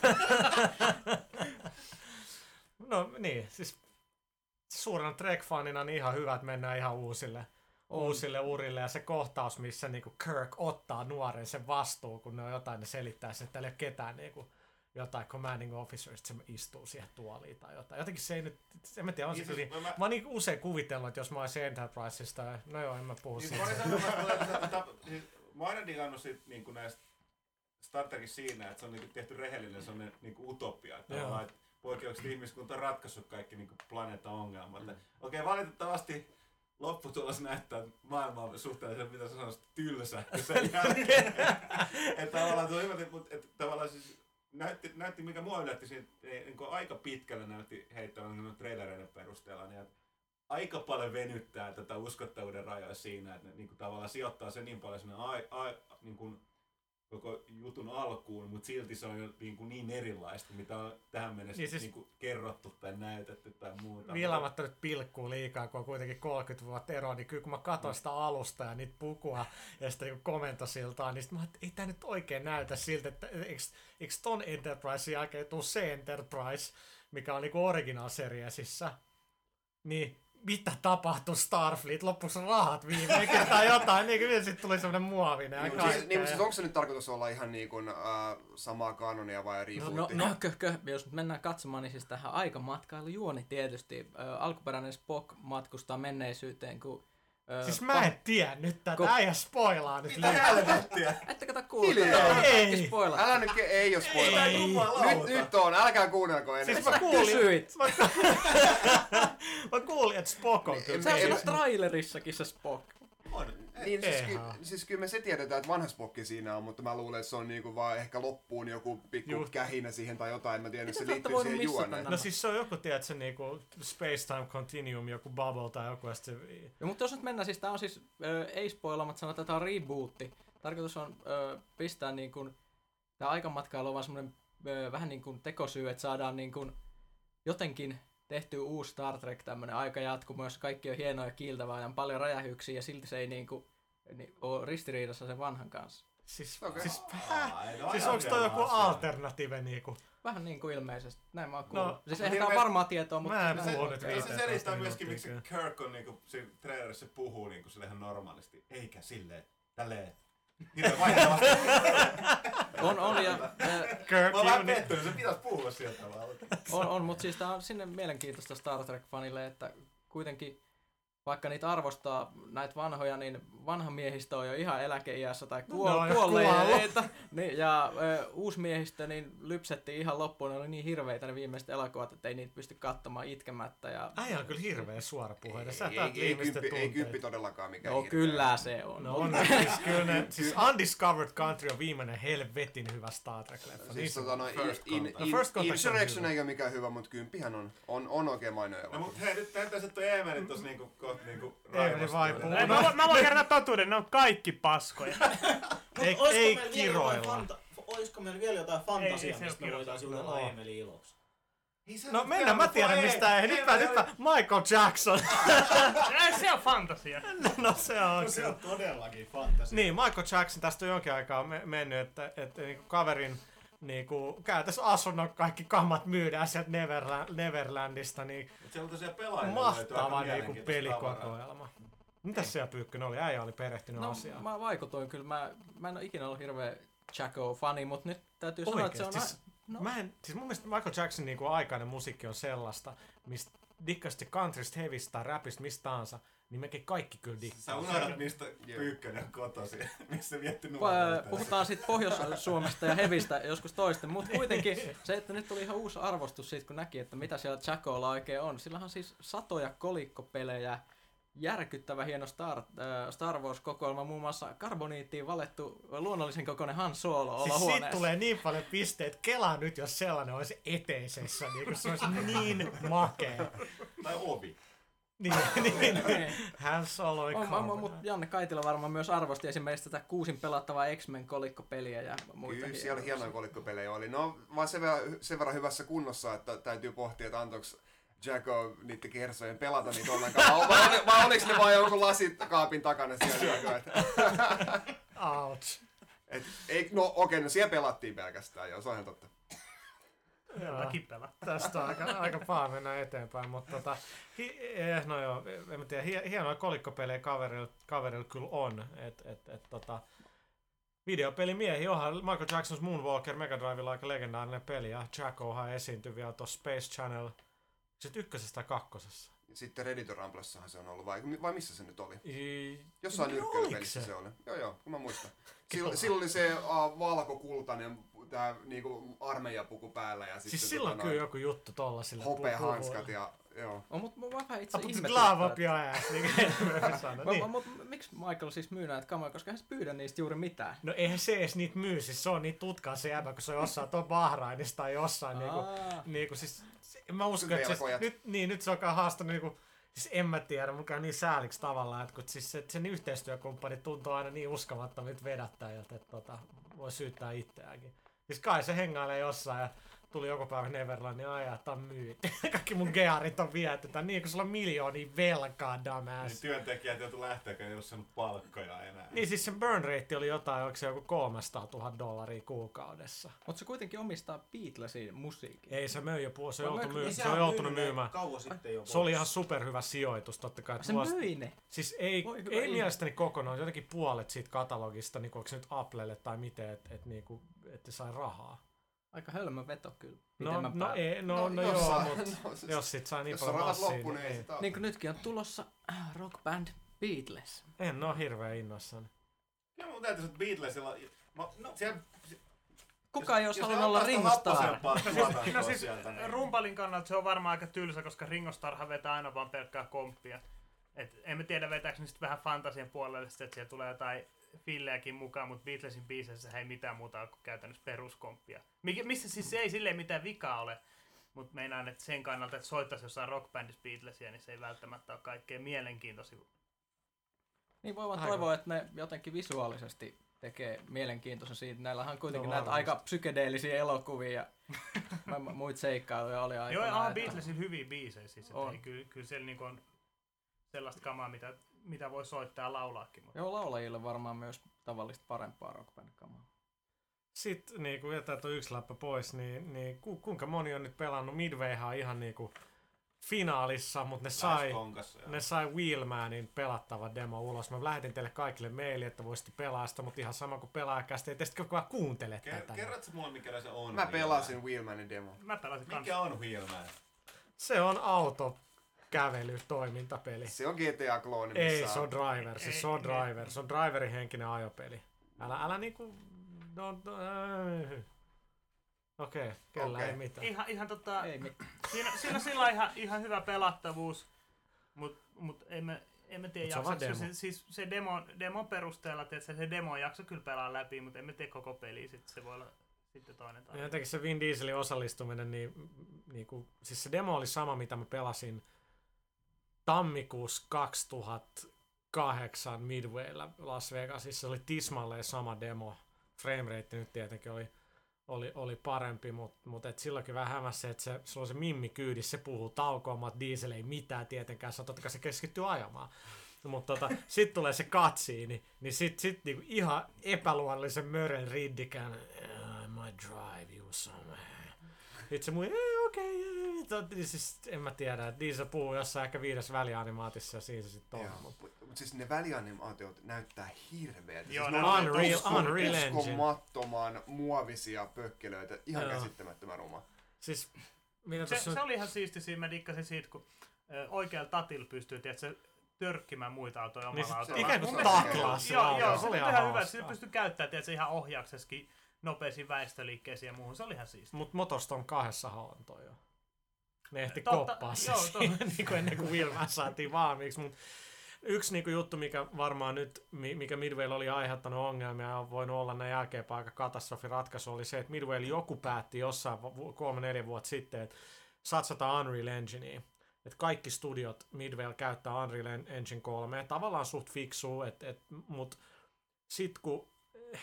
Speaker 1: No niin, siis suurena Trek-fanina niin ihan hyvä, että mennään ihan uusille, uusille urille. Ja se kohtaus, missä niinku Kirk ottaa nuoren sen vastuun, kun ne on jotain, ne selittää sen, että ei ole ketään niinku, jotain commanding officers, se istuu siihen tuoliin tai jotain. Jotenkin se ei nyt, en mä tiedä, on se
Speaker 2: Niin
Speaker 1: kyllä.
Speaker 2: siis mä-
Speaker 1: Mä oon niin usein kuvitellut, että jos mä olisin Enterprisesta, no joo, en mä puhu
Speaker 2: Siis
Speaker 1: siitä.
Speaker 2: siis mä oon aina digannut sit niinku näistä Star Trekissa siinä, että se on niinku tehty rehellinen sellainen niinku utopia. Että, tavallaan, että poikkeuksellisesti ihmiskunta on ratkaissut kaikki niinku planeetan ongelmat. Mm. Okei, valitettavasti lopputulos näyttää, että maailma on suhteellisen, mitä sä sanoisit, tylsä sen jälkeen. että tavallaan tuo että tavallaan siis näytti, näytti, mikä mua yllätti, siinä, niin kuin aika pitkälle näytti heittävän niin trailereiden perusteella, niin että aika paljon venyttää tätä uskottavuuden rajoja siinä, että ne niin kuin, tavallaan sijoittaa se niin paljon sinne ai, ai, niin kuin, koko jutun alkuun, mutta silti se on jo niin, kuin niin erilaista, mitä on tähän mennessä
Speaker 1: Niin
Speaker 2: niin
Speaker 1: siis-
Speaker 2: niin kuin, kerrottu tai näytetty tai muuta.
Speaker 1: Viilaamatta nyt pilkkuu liikaa, kun on kuitenkin 30 vuotta eroa, niin kyllä kun mä katsoin sitä alusta ja niitä pukua ja sitä niin komentosiltaa, niin sit mä ajattelin, että ei tää nyt oikein näytä siltä, että eikö, eikö ton Enterprise jälkeen tuu se Enterprise, mikä on niinku original seriesissä, niin mitä tapahtui Starfleet? Loppuksi rahat viimeinkin tai jotain, niin kyllä sitten tuli semmonen muovinen
Speaker 4: Niin, siis, niin, mutta siis onko se nyt tarkoitus olla ihan niin kuin, äh, samaa kanonia vai
Speaker 6: No,
Speaker 4: rebootti?
Speaker 6: no, no kö, kö, jos nyt mennään katsomaan, niin siis tähän aikamatkailujuoni tietysti. Ö, alkuperäinen Spock matkustaa menneisyyteen, kun... Ö,
Speaker 1: Siis mä en tiedä nyt tätä,
Speaker 6: Ko-
Speaker 1: äijä spoilaa nyt
Speaker 2: Mitä helvettiä?
Speaker 6: Ette kato kuulla.
Speaker 1: Ei.
Speaker 6: Spoilat.
Speaker 4: Älä nyt, ei oo spoiler.
Speaker 1: Ei.
Speaker 4: Nyt, nyt on, älkää kuunnelko enää.
Speaker 1: Siis mä kuulin,
Speaker 6: kysyit.
Speaker 1: mä, mä kuulin, että Spock on kyllä.
Speaker 6: Se on
Speaker 4: Ei-
Speaker 6: siinä trailerissakin se Spock.
Speaker 2: On.
Speaker 4: Niin, siis, ky, siis kyllä me se tiedetään, että vanha Spock siinä on, mutta mä luulen, että se on niinku vaan ehkä loppuun joku pikku
Speaker 1: Just.
Speaker 4: kähinä siihen tai jotain. Mä tiedän, että se liittyy siihen juoneen.
Speaker 1: No siis se on joku, tiedätkö, niinku Space Time Continuum, joku Bubble tai joku, ja.
Speaker 6: No, mutta jos nyt mennään, siis tää on siis, ö, ei spoilaamatta sanoa, että tää on rebootti. Tarkoitus on ö, pistää niin kuin, tää aikamatkailu on vaan semmonen ö, vähän niin kuin tekosyy, että saadaan niin kuin jotenkin tehty uusi Star Trek tämmönen aikajatkumo, jossa kaikki on hienoa ja kiiltävää ja on paljon räjähyksiä ja silti se ei niin kuin, niin, ole ristiriidassa sen vanhan kanssa.
Speaker 1: Siis,
Speaker 4: Okei.
Speaker 1: siis,
Speaker 2: Ai, no
Speaker 1: siis onko toi joku
Speaker 2: asia.
Speaker 1: alternative niinku?
Speaker 6: Vähän niin kuin ilmeisesti. Näin mä oon kuullut.
Speaker 1: No,
Speaker 6: siis eihän tää ole
Speaker 2: hirveä-
Speaker 6: varmaa tietoa, mutta...
Speaker 1: Mä en
Speaker 6: näin-
Speaker 1: puhu nyt viiteen
Speaker 2: se selittää myöskin, miksi. Kirk on niinku, siinä trailerissa puhuu niinku sille ihan normaalisti, eikä silleen, tälleen. Hirveän vaihtelevasti.
Speaker 6: On, on ja...
Speaker 1: Kirk,
Speaker 2: Mä oon vähän pettynyt, se pitäisi puhua sillä tavalla.
Speaker 6: On, on mutta siis tää on sinne mielenkiintoista Star Trek-fanille, että kuitenkin vaikka niitä arvostaa näitä vanhoja, niin vanha miehistö on jo ihan eläkeiässä tai
Speaker 1: No,
Speaker 6: kuol-
Speaker 1: jo
Speaker 6: kuolleita. Niin, ja ö, uusi miehistö niin lypsettiin ihan loppuun, ne oli niin hirveitä ne viimeiset elokuvat, että ei niitä pysty katsomaan itkemättä. Ja...
Speaker 1: Äijä on kyllä hirveä suora puheen. Sä
Speaker 4: Ei, ei, ei, kymppi, ei kymppi todellakaan mikään
Speaker 6: No
Speaker 4: hirveä.
Speaker 6: kyllä se on.
Speaker 1: No on, siis kyllä ne, siis Undiscovered Country on viimeinen helvetin hyvä Star Trek-leffa. Niin
Speaker 4: Siis
Speaker 1: se-
Speaker 4: tota, no,
Speaker 2: First
Speaker 4: in, in,
Speaker 2: Contact.
Speaker 4: in,
Speaker 1: No, First Contact on
Speaker 4: Insurrection
Speaker 1: hyvä.
Speaker 4: ei ole mikään hyvä, mutta kymppihän on, on, on oikein mainio
Speaker 2: No
Speaker 4: elokuva.
Speaker 2: mut hei, nyt näyttäisi, että toi Eemeli tossa niinku, kohta niinku.
Speaker 5: Ei, mä, voin- mä voin kertoa totuuden, ne on kaikki paskoja.
Speaker 1: Ei,
Speaker 3: Olisiko
Speaker 1: ei
Speaker 3: meillä vielä jotain
Speaker 1: kiroilla.
Speaker 3: fanta- Olisiko meillä vielä jotain
Speaker 5: Ei, ei
Speaker 3: fantasiaa, mistä me voitaisiin jutella
Speaker 1: No.
Speaker 3: Emeli iloksi?
Speaker 2: Ei
Speaker 1: No
Speaker 2: nyt
Speaker 1: mennään, mä
Speaker 2: tiedä,
Speaker 1: tiedän
Speaker 2: ei,
Speaker 1: mistä. Ei, nyt mä, nyt mä, Michael Jackson.
Speaker 5: Ei, se on fantasia.
Speaker 1: no se on
Speaker 3: No se on todellakin fantasia.
Speaker 1: Niin, Michael Jackson tästä on jonkin aikaa me- mennyt, että, että niin kaverin niinku, käytännössä asunnon kaikki kammat myydään sieltä Neverla- Neverlandista, niin
Speaker 2: Mut siellä on tosiaan pelaajia.
Speaker 1: mahtava niinku pelikokoelma. Mitäs siellä Pyykkönen oli? Äijä oli perehtynyt
Speaker 6: No,
Speaker 1: asiaan.
Speaker 6: mä vaikutoin kyllä. Mä, mä en ole ikinä ollut hirveä Jacko-fani, mutta nyt täytyy sanoa, että se on...
Speaker 1: Oikeesti?
Speaker 6: a- no,
Speaker 1: Mä en, siis mun mielestä Michael Jackson niinku aikainen musiikki on sellaista, mistä dikkasti countrysta, heavistä tai rapista, mistä tahansa, niin mekin kaikki kyllä
Speaker 2: Sä
Speaker 1: dikkaa.
Speaker 2: unohdat, mistä Pyykkönen on kotosi. missä vietti nuoruutta.
Speaker 6: puhutaan sitten Pohjois-Suomesta ja Hevistä joskus toisten, mutta kuitenkin se, että nyt tuli ihan uusi arvostus siitä, kun näki, että mitä siellä Jackolla oikein on. Sillähän siis satoja kolikkopelejä, järkyttävä hieno Star, äh, Star Wars-kokoelma, muun muassa karboniittiin valettu luonnollisen kokoinen Han Solo
Speaker 1: Siis siitä
Speaker 6: olohuoneessa.
Speaker 1: tulee niin paljon pisteet. Kelaa nyt, jos sellainen olisi eteisessä, niin kun se olisi niin makea.
Speaker 2: Tai ovi.
Speaker 1: Niin, niin, niin. Hän soloi
Speaker 6: On, on, mutta Janne Kaitila varmaan myös arvosti esimerkiksi tätä kuusin pelattavaa X-Men kolikkopeliä ja muita.
Speaker 4: Kyllä, siellä hienoja kolikkopelejä oli. No vaan sen verran, sen verran hyvässä kunnossa, että täytyy pohtia, että antoiko Jacko niiden kersojen pelata niitä ollenkaan. Vai, vai, vai oliko ne vaan jonkun lasikaapin takana siellä? Jacko,
Speaker 1: Ouch.
Speaker 4: et, ei, no okei, no siellä pelattiin pelkästään, joo, se on ihan totta.
Speaker 1: Joo.
Speaker 5: Mäkin pelaa.
Speaker 1: Tästä on aika, aika paha mennä eteenpäin, mutta tota, hi, eh, no joo, en mä tiedä, hie- hienoja kolikkopelejä kaverilla, kaverilla kyllä on, et, et, et, tota, videopelimiehi onhan Michael Jackson's Moonwalker Mega Drivella aika legendaarinen peli, ja Jackohan esiintyi vielä tuossa Space Channel, sitten ykkösessä tai kakkosessa.
Speaker 4: Sitten Reddit Ramblessahan se on ollut, vai, vai missä se nyt oli?
Speaker 1: I,
Speaker 4: Jossain nyrkkeilypelissä
Speaker 1: oliko
Speaker 4: se oli. Joo, joo, kun mä muistan. Silloin, silloin oli se uh, valkokultainen tää niinku armeijapuku päällä ja sitten
Speaker 1: Siis silloin
Speaker 4: tota,
Speaker 1: kyllä
Speaker 4: noin
Speaker 1: joku juttu tollasille
Speaker 4: hopeahanskat ja joo.
Speaker 6: On, mutta mä vähän itse ihmetyttää,
Speaker 1: your ass, niin kuin Niin.
Speaker 6: mä- Mutta miksi Michael siis myy näitä kamoja, koska hän pyydä niistä juuri mitään.
Speaker 1: No eihän se edes niitä myy, siis se on niitä tutkaa se jäbä, kun se on jossain tuon Bahrainissa tai jossain niinku,
Speaker 6: Aa.
Speaker 1: niinku siis, se, mä uskon, että siis, nyt, niin, nyt se onkaan haastanut niinku, siis en mä tiedä, mukaan niin sääliksi tavallaan, että kun siis se, sen yhteistyökumppani tuntuu aina niin uskomattomilta vedättäjiltä, että tota, voi syyttää itseäänkin. Siis kai se hengailee jossain ja tuli joku päivä Neverlandin ajaa, että on myyty. Kaikki mun gearit on viety, tai niin kun sulla on miljoonia velkaa,
Speaker 2: Niin
Speaker 1: dumbass.
Speaker 2: työntekijät joutu lähteäkään, ei ole saanut palkkoja enää.
Speaker 1: Niin siis sen burn rate oli jotain, onko se joku 300 000 dollaria kuukaudessa.
Speaker 6: Mutta se kuitenkin omistaa Beatlesin musiikin.
Speaker 1: Ei se möi jo puolella, se, joutui
Speaker 6: möikö-
Speaker 1: myy-
Speaker 3: Niin
Speaker 1: se on joutunut myymään.
Speaker 3: Kauan sitten jo
Speaker 1: Se oli ihan superhyvä sijoitus totta kai.
Speaker 6: Se
Speaker 1: vuosi-
Speaker 6: myi ne.
Speaker 1: Siis ei,
Speaker 6: Voi
Speaker 1: ei
Speaker 6: ihme.
Speaker 1: mielestäni kokonaan, jotenkin puolet siitä katalogista, niin onko se nyt Applelle tai miten, että et, niinku, et sai rahaa.
Speaker 6: Aika hölmö veto kyllä.
Speaker 1: No, no,
Speaker 6: päälle.
Speaker 1: ei, no, no, joo,
Speaker 4: jossain-
Speaker 1: mutta
Speaker 4: no, siis-
Speaker 1: jos sit sai niin paljon massia,
Speaker 4: loppu, niin ei
Speaker 1: niin
Speaker 4: sitä
Speaker 6: Niin kuin nytkin on tulossa äh, rockband Beatles.
Speaker 1: en oo hirveän innoissani.
Speaker 2: Kyllä mun täytyy sanoa, että Beatlesilla... Mä, no, siellä,
Speaker 6: Kuka ei olisi
Speaker 2: jos ne
Speaker 6: halunnut olla
Speaker 2: ottaa sitä
Speaker 6: Ringo Starr?
Speaker 2: happosempaa
Speaker 5: No siis, no siis
Speaker 2: sieltä, niin-
Speaker 5: rumpalin kannalta se on varmaan aika tylsä, koska Ringo Starrhan vetää aina vaan pelkkää komppia. Et emme tiedä vetääkö ne sitten vähän fantasian puolelle, sit, että siellä tulee jotain fillejäkin mukaan, mutta Beatlesin biiseissä ei mitään muuta kuin käytännössä peruskomppia. Mikä, missä siis se ei silleen mitään vikaa ole, mutta meinaan, että sen kannalta, että soittaisi jossain rockbandissa Beatlesia, niin se ei välttämättä ole kaikkein mielenkiintoisin.
Speaker 6: Niin voi vaan toivoa, että ne jotenkin visuaalisesti tekee mielenkiintoisen siitä. Näillähän on kuitenkin
Speaker 1: No
Speaker 6: näitä aika psykedeellisiä elokuvia ja muita seikkailuja oli aika.
Speaker 5: Joo, on Beatlesin hyviä biisejä siis, että
Speaker 6: On.
Speaker 5: ei, kyllä, kyllä siellä niinku on sellaista kamaa, mitä, mitä voi soittaa ja laulaakin. Mutta.
Speaker 6: Joo, laulajille varmaan myös tavallista parempaa rockband-kamaa.
Speaker 1: Sitten niin kun jätää tuo yksi läppä pois, niin, niin ku, kuinka moni on nyt pelannut Midwayhan ihan niinku finaalissa, mutta ne sai,
Speaker 2: konkassa,
Speaker 1: ne sai Wheelmanin pelattava demo ulos. Mä lähetin teille kaikille maili, että voisitte pelaa sitä, mutta ihan sama kuin pelaajakästä, ei teistä koko ajan kuuntele
Speaker 2: Ker-
Speaker 1: tätä.
Speaker 2: Kerrotko mulle, mikä se on?
Speaker 4: Mä
Speaker 2: Wheelman?
Speaker 4: pelasin Wheelmanin demo.
Speaker 5: Mä pelasin.
Speaker 2: Mikä on Wheelman?
Speaker 1: Se on autokävely toimintapeli.
Speaker 4: Se on GTA-klooni, missä
Speaker 1: Ei, se on driver, siis se on
Speaker 5: Ei,
Speaker 1: driver, se on driverin henkinen ajopeli. Älä, älä niinku... No, no, äh. Okei, okay, kellä
Speaker 4: Okei.
Speaker 1: ei mitään.
Speaker 5: Ihan, ihan tota,
Speaker 6: Ei mitään.
Speaker 5: siinä, siinä on sillä ihan, ihan hyvä pelattavuus, mutta mut emme, emme tiedä
Speaker 1: Mut se on vaan
Speaker 5: jaksaako
Speaker 1: demo.
Speaker 5: se, siis se demo, demon perusteella, että se demo jakso kyllä pelaa läpi, mutta emme tee koko peliä, sitten se voi olla sitten toinen tarina.
Speaker 1: jotenkin se Vin Dieselin osallistuminen, niin, niin kuin, siis se demo oli sama, mitä mä pelasin tammikuussa 2008 Midwaylla Las Vegasissa. Se oli tismalleen sama demo. Framerate nyt tietenkin oli, oli, oli parempi, mutta mut et silloinkin vähän hämäsi se, että se, sulla on se mimmi kyydissä, se puhuu taukoamaan, että Diesel ei mitään tietenkään, se totta kai se keskittyy ajamaan. Mutta tota, sitten tulee se katsiini, niin sit, sit niinku ihan epäluonnollisen mörön riddikään. "Uh, might drive you somewhere. Itse muu, ei okei, okay, siis en mä tiedä, että Diesel puhuu jossain ehkä viides välianimaatissa ja siinä se sitten on.
Speaker 4: Joo,
Speaker 1: Mut.
Speaker 4: mutta mut siis ne välianimaatiot näyttää hirveältä.
Speaker 5: Joo,
Speaker 4: siis
Speaker 5: ne on
Speaker 1: Unreal-
Speaker 4: uskon-
Speaker 1: Unreal Engine.
Speaker 4: uskomattoman muovisia pökkelöitä. Ihan
Speaker 1: Joo.
Speaker 4: käsittämättömän ruma.
Speaker 1: Siis, mitä
Speaker 5: Se,
Speaker 1: tuossa
Speaker 5: se oli ihan siisti siinä, mä dikkasin siitä, kun ö, oikealla tatilla pystyy, tiedätkö, törkkimään muita autoja
Speaker 1: Niin
Speaker 5: omalla
Speaker 1: sit
Speaker 5: autolla.
Speaker 1: ikään kuin taklaa se
Speaker 5: Joo, joo,
Speaker 1: Se oli ihan
Speaker 5: ihan hyvä.
Speaker 1: hauskaa.
Speaker 5: Sillä pystyy käyttämään, tiedätkö, ihan ohjauksessakin nopeisiin väistöliikkeisiin ja muuhun. Se oli ihan siisti.
Speaker 1: Mut Motorstorm kahdessahan on toi jo. Ne ehti
Speaker 5: Totta,
Speaker 1: koppaa se
Speaker 5: joo,
Speaker 1: siinä, niin kuin ennen kuin Wilman saatiin valmiiksi. Mut yksi niin kuin juttu, mikä varmaan nyt, mi- mikä Midwaylla oli aiheuttanut ongelmia ja on voinut olla näin jälkeenpäin aika katastrofiratkaisu, oli se, että Midway joku päätti jossain vu- kolme-neljä vuotta sitten, että satsataan Unreal Engineen. Että kaikki studiot Midwaylla käyttää Unreal Engine 3. Tavallaan suht fiksuu, et, et, mutta sitten kun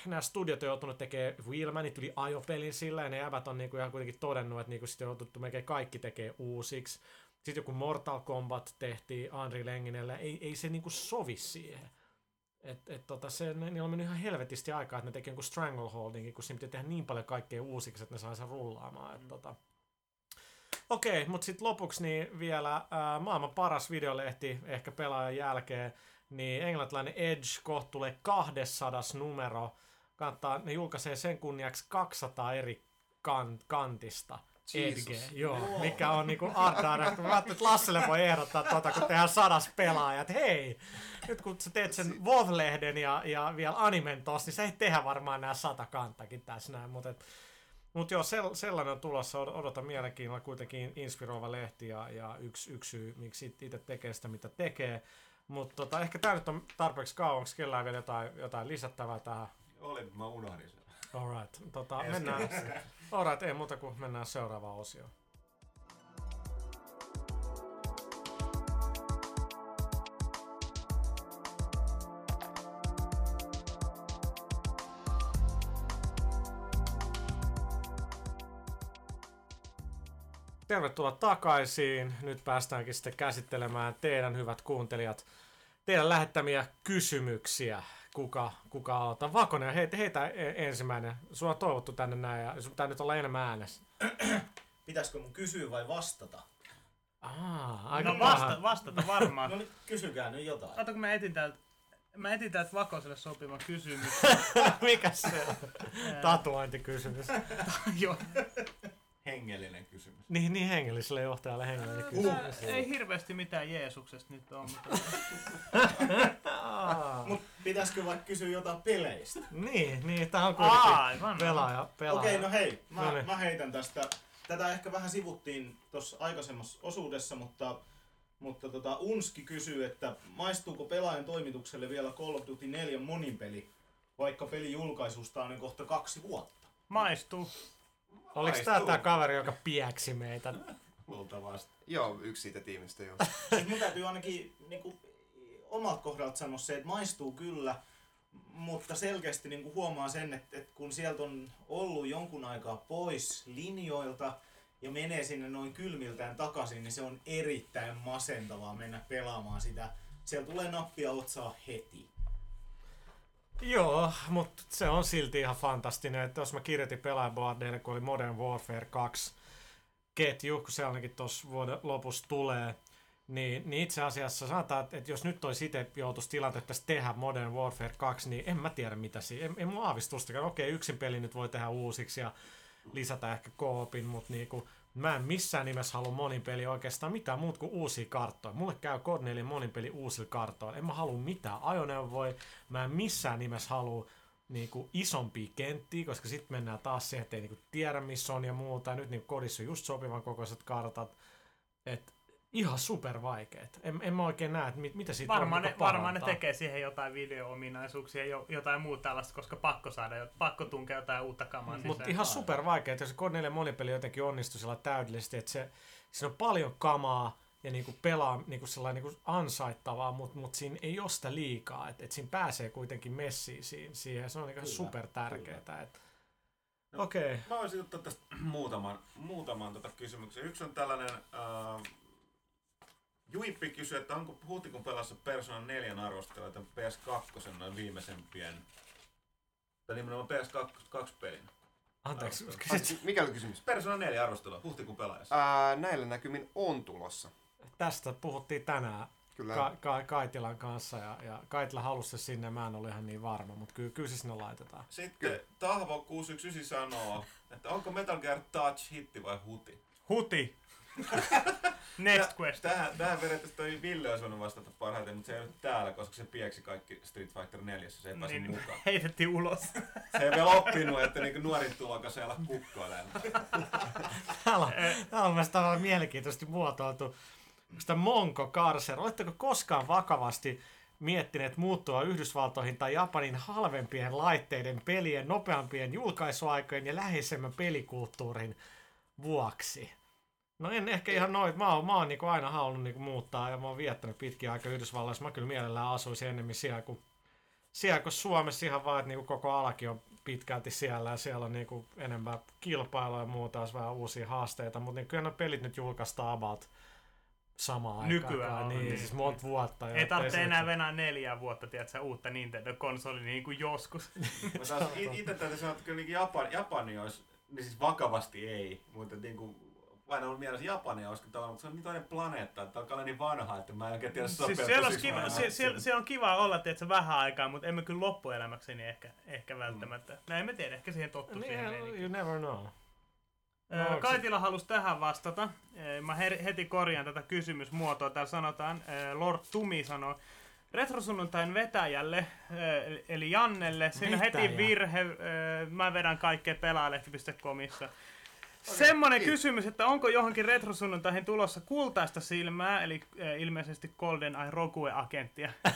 Speaker 1: nämä studiot on joutunut tekemään Wheelmanit yli ajopelin sillä, ja ne jäbät on niinku ihan kuitenkin todennut, että niinku sitten on joututtu melkein kaikki tekee uusiksi. Sitten joku Mortal Kombat tehtiin Unreal Enginellä, ei, ei se niinku sovi siihen. Et, et tota, se, ne, niillä on mennyt ihan helvetisti aikaa, että ne teki jonkun Strangleholdingin, kun siinä piti tehdä niin paljon kaikkea uusiksi, että ne sai sen rullaamaan. Et, tota. Okei, mutta sitten lopuksi niin vielä ää, maailman paras videolehti ehkä pelaajan jälkeen, niin englantilainen Edge kohta tulee 200 numero. Kannattaa, ne julkaisee sen kunniaksi 200 eri kan, kantista.
Speaker 4: Jesus.
Speaker 1: Edge, joo, mikä on niinku artaa. Mä ajattelin, että Lasselle voi ehdottaa tuota, kun tehdään sadas pelaajat. Hei, nyt kun sä teet sen WoW-lehden ja, ja vielä animen tossa, niin sä ei tehdä varmaan nämä sata kanttakin tässä näin. Mutta et, mut joo, sel, sellainen on tulossa. Od- Odotan mielenkiinnolla kuitenkin inspiroiva lehti ja, ja yksi, yksi syy, miksi itse tekee sitä, mitä tekee. Mutta tota, ehkä tämä nyt on tarpeeksi kauanko, kellään vielä jotain, jotain lisättävää tähän.
Speaker 2: Oli, mä unohdin sen.
Speaker 1: Alright, tota, mennään. Alright, ei muuta kuin mennään seuraavaan osioon. Tervetuloa takaisin. Nyt päästäänkin sitten käsittelemään teidän hyvät kuuntelijat teidän lähettämiä kysymyksiä. Kuka, kuka aloittaa? Vakonen, heitä, heitä ensimmäinen. Sua on toivottu tänne näin ja sun pitää nyt olla enemmän äänessä.
Speaker 3: Pitäisikö mun kysyä vai vastata?
Speaker 1: Aa, aika
Speaker 5: No
Speaker 1: paha.
Speaker 5: vasta, vastata varmaan.
Speaker 3: No niin, kysykää nyt jotain.
Speaker 5: Kato, kun mä etin täältä Mä etin täältä Vakoselle sopivan kysymyksen.
Speaker 1: Mikä se on? Tatuointikysymys.
Speaker 5: Joo.
Speaker 2: Hengellinen kysymys.
Speaker 1: Niin, niin hengelliselle johtajalle hengellinen kysymys.
Speaker 5: Ei hirveästi mitään Jeesuksesta nyt on, mutta
Speaker 3: Mut pitäisikö vaikka kysyä jotain peleistä?
Speaker 1: niin, niin, tää on kuitenkin
Speaker 5: aivan.
Speaker 1: pelaaja, pelaaja.
Speaker 3: Okei, no hei,
Speaker 1: No
Speaker 3: mä,
Speaker 1: niin.
Speaker 3: mä heitän tästä. Tätä ehkä vähän sivuttiin tuossa aikaisemmassa osuudessa, mutta, mutta tota, Unski kysyy, että maistuuko pelaajan toimitukselle vielä Call of Duty 4 moninpeli, vaikka peli julkaisusta on niin kohta kaksi vuotta?
Speaker 5: Maistuu.
Speaker 1: Oliko
Speaker 2: Maistuu.
Speaker 1: tää kaveri, joka pieksi meitä?
Speaker 2: Luultavasti.
Speaker 4: Joo, yksi siitä tiimistä joo.
Speaker 3: Siis mun täytyy ainakin niin kuin, omalta kohdalta sanoa se, että maistuu kyllä, mutta selkeästi niin kuin huomaa sen, että, että kun sieltä on ollut jonkun aikaa pois linjoilta ja menee sinne noin kylmiltään takaisin, niin se on erittäin masentavaa mennä pelaamaan sitä. Siellä tulee nappia otsaa heti.
Speaker 1: Joo, mutta se on silti ihan fantastinen, että jos mä kirjoitin pelaajaboardeille, kun oli Modern Warfare 2 ketju, kun se ainakin tuossa vuoden lopussa tulee, niin, niin itse asiassa sanotaan, että, jos nyt olisi itse joutuisi tilanteessa tehdä Modern Warfare 2, niin en mä tiedä mitä siinä, en, en mun aavistustakaan. Okei, yksin peli nyt voi tehdä uusiksi ja lisätä ehkä koopin, mutta niinku, mä en missään nimessä halua monin peli oikeastaan mitään muuta kuin uusia karttoja. Mulle käy COD 4 monin peli uusilla kartoilla. En mä halua mitään ajoneuvoja, mä en missään nimessä halua niinku isompia kenttiä, koska sitten mennään taas siihen, että ei niinku tiedä missä on ja muuta. Ja nyt niinku kodissa on just sopivan kokoiset kartat. Et ihan super vaikeet. En, en mä oikein näe, että mit, mitä siitä
Speaker 5: Varmaan
Speaker 1: voi
Speaker 5: ne,
Speaker 1: niinku
Speaker 5: varmaan ne tekee siihen jotain video-ominaisuuksia, jo, jotain muuta tällaista, koska pakko saada, pakko tunkea jotain uutta kamaa sisään.
Speaker 1: Mutta ihan super vaikea, että jos se COD 4 monipeli jotenkin onnistui sillä täydellisesti, että se, siinä on paljon kamaa ja niinku pelaa niinku sellainen niinku ansaittavaa, mutta mut siinä ei ole sitä liikaa, että et siinä pääsee kuitenkin messiin siihen, siihen. se on niinku super tärkeää. Et...
Speaker 2: No.
Speaker 1: Okei,
Speaker 2: Mä voisin ottaa tästä muutaman, muutaman tota kysymyksen. Yksi on tällainen... Äh, Juippi kysyi, että onko huhtikuun pelassa Persona 4 arvostella tämän PS2 noin viimeisempien, tai nimenomaan PS2 pelin.
Speaker 1: Anteeksi,
Speaker 2: Arvostelu.
Speaker 1: kysyt,
Speaker 4: Mikä oli kysymys?
Speaker 2: Persona 4 arvostelua, huhtikuun pelaajassa.
Speaker 4: Ää, näillä näkymin on tulossa.
Speaker 1: tästä puhuttiin tänään
Speaker 4: Kyllä.
Speaker 1: Ka- Ka- Kaitilan kanssa ja, ja Kaitila halusi se sinne, mä en ole ihan niin varma, mutta kyllä, kyllä se sinne laitetaan.
Speaker 2: Sitten Tahvo 619 sanoo, että onko Metal Gear Touch hitti vai huti?
Speaker 5: Huti. Next question.
Speaker 2: Tähän, tähän periaatteessa toi Ville olisi voinut vastata parhaiten, mutta se ei ole täällä, koska se pieksi kaikki Street Fighter 4, se ei pääse
Speaker 5: Niin,
Speaker 2: mukaan.
Speaker 5: heitettiin ulos.
Speaker 2: Se ei vielä oppinut, että niinku nuorin tulokas ei olla kukkoilemaan.
Speaker 1: Täällä on, täällä on mielestäni mielenkiintoisesti muotoiltu sitä Monko Karser. Oletteko koskaan vakavasti miettineet muuttua Yhdysvaltoihin tai Japanin halvempien laitteiden, pelien, nopeampien julkaisuaikojen ja läheisemmän pelikulttuurin vuoksi? No en ehkä ihan noin. Mä oon, mä oon niinku aina halunnut niinku muuttaa ja mä oon viettänyt pitkiä aikaa Yhdysvalloissa. Mä kyllä mielellään asuisin enemmän siellä kuin, siellä kuin Suomessa ihan vaan, että niinku koko alakin on pitkälti siellä ja siellä on niinku enemmän kilpailua ja muuta, olisi vähän uusia haasteita, mutta niin kyllä ne pelit nyt julkaistaan about samaan aikaan.
Speaker 5: Nykyään on,
Speaker 1: niin,
Speaker 5: niin.
Speaker 1: siis monta vuotta. jo,
Speaker 5: Ei tarvitse
Speaker 1: se
Speaker 5: enää venää neljää vuotta, tiedätkö, uutta Nintendo-konsoli niin kuin joskus.
Speaker 2: Mä itse täytyy sanoa, että kyllä niinku Japani, Japani olisi, niin siis vakavasti ei, mutta niinku aina on mielessä Japani olisi tavallaan, mutta se on niin toinen planeetta, että alkaa olla niin vanha, että mä en oikein tiedä
Speaker 5: Siis
Speaker 2: sopeutua.
Speaker 5: siellä, olisi
Speaker 2: siksi mä
Speaker 5: kiva,
Speaker 2: en
Speaker 5: se, siellä, siellä on kiva olla, että vähän aikaa, mutta emme kyllä loppuelämäkseni ehkä, ehkä välttämättä. Näin me tiedä, ehkä siihen tottuu
Speaker 1: Niin,
Speaker 5: siihen
Speaker 1: you never know. No,
Speaker 5: Kaitila halusi tähän vastata. Mä heti korjaan tätä kysymysmuotoa. Täällä sanotaan, Lord Tumi sanoo, Retrosunnuntain vetäjälle, eli- Jannelle, siinä heti virhe, mä vedän kaikkea pelaalehti.comissa. Semmonen
Speaker 4: kiitos.
Speaker 5: kysymys, että onko johonkin retrosunnuntaihin tulossa kultaista silmää, eli äh, ilmeisesti Golden Eye Rogue-agenttia,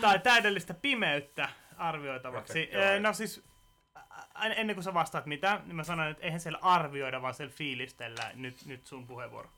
Speaker 5: tai täydellistä pimeyttä arvioitavaksi. Äh,
Speaker 2: Joy.
Speaker 5: no siis, ennen kuin sä vastaat mitä, niin mä sanon, että eihän siellä arvioida, vaan siellä fiilistellä. Nyt, nyt sun puheenvuoro.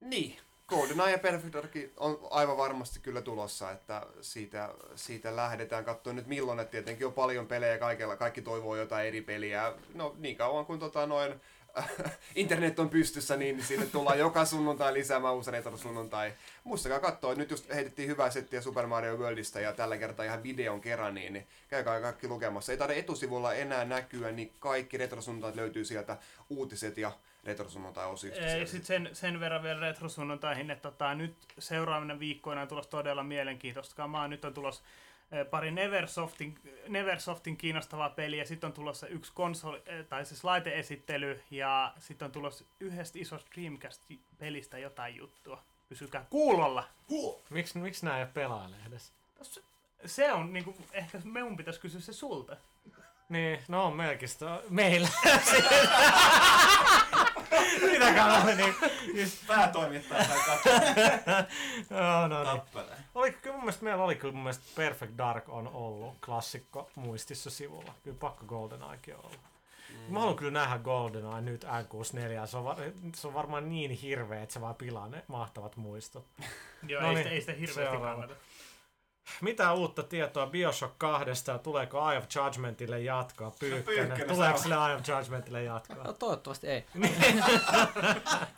Speaker 4: Niin. GoldenEye ja Perfect Dark on aivan varmasti kyllä tulossa, että siitä, siitä lähdetään katsoa nyt milloin, että tietenkin on paljon pelejä kaikella, kaikki toivoo jotain eri peliä. No niin kauan kuin tota noin, internet on pystyssä, niin sinne tullaan joka sunnuntai lisäämään uusi retro-sunnuntai. Muistakaa katsoa, nyt just heitettiin hyvää settiä Super Mario Worldista ja tällä kertaa ihan videon kerran, niin, niin käykää kaikki lukemassa. Ei taida etusivulla enää näkyä, niin kaikki retro löytyy sieltä uutiset ja retro-sunnuntai-osista.
Speaker 5: Ja
Speaker 4: sieltä.
Speaker 5: sitten sen, sen verran vielä retrosunnuntaihin, että tota, nyt seuraavina viikkoina on tulossa todella mielenkiintoista kamaa. Nyt on tulossa eh, pari Neversoftin, Neversoftin kiinnostavaa peliä, sitten on tulossa yksi konsoli, eh, tai siis laiteesittely, ja sitten on tulossa yhdestä isosta Dreamcast-pelistä jotain juttua. Pysykää kuulolla!
Speaker 1: Miksi, miksi nää ei ole pelaajalehdessä?
Speaker 5: Se on niinku, ehkä meun pitäisi kysyä se sulta.
Speaker 1: Niin, no on melkistä. Meillä. Mitäkään oli niin. Just,
Speaker 2: Päätoimittaja katsoa
Speaker 1: no, no niin.
Speaker 2: tappeleen.
Speaker 1: Oliko, kyllä mun mielestä meillä oli kyllä mun mielestä Perfect Dark on ollut klassikko muistissa sivulla. Kyllä pakko GoldenEyekin on ollut. Mm. Mä haluan kyllä nähdä GoldenEye nyt N64. Se on, var, se on varmaan niin hirveä, että se vaan pilaa ne mahtavat muistot.
Speaker 5: Joo,
Speaker 1: No
Speaker 5: ei,
Speaker 1: niin,
Speaker 5: sitä, ei sitä hirveästi kannata.
Speaker 1: Mitä uutta tietoa Bioshock 2 ja tuleeko Eye of Judgmentille jatkoa? Pyykkönen.
Speaker 2: Pyykkönen
Speaker 1: Tuleeko sille Eye of Judgmentille jatkoa?
Speaker 6: No, toivottavasti ei.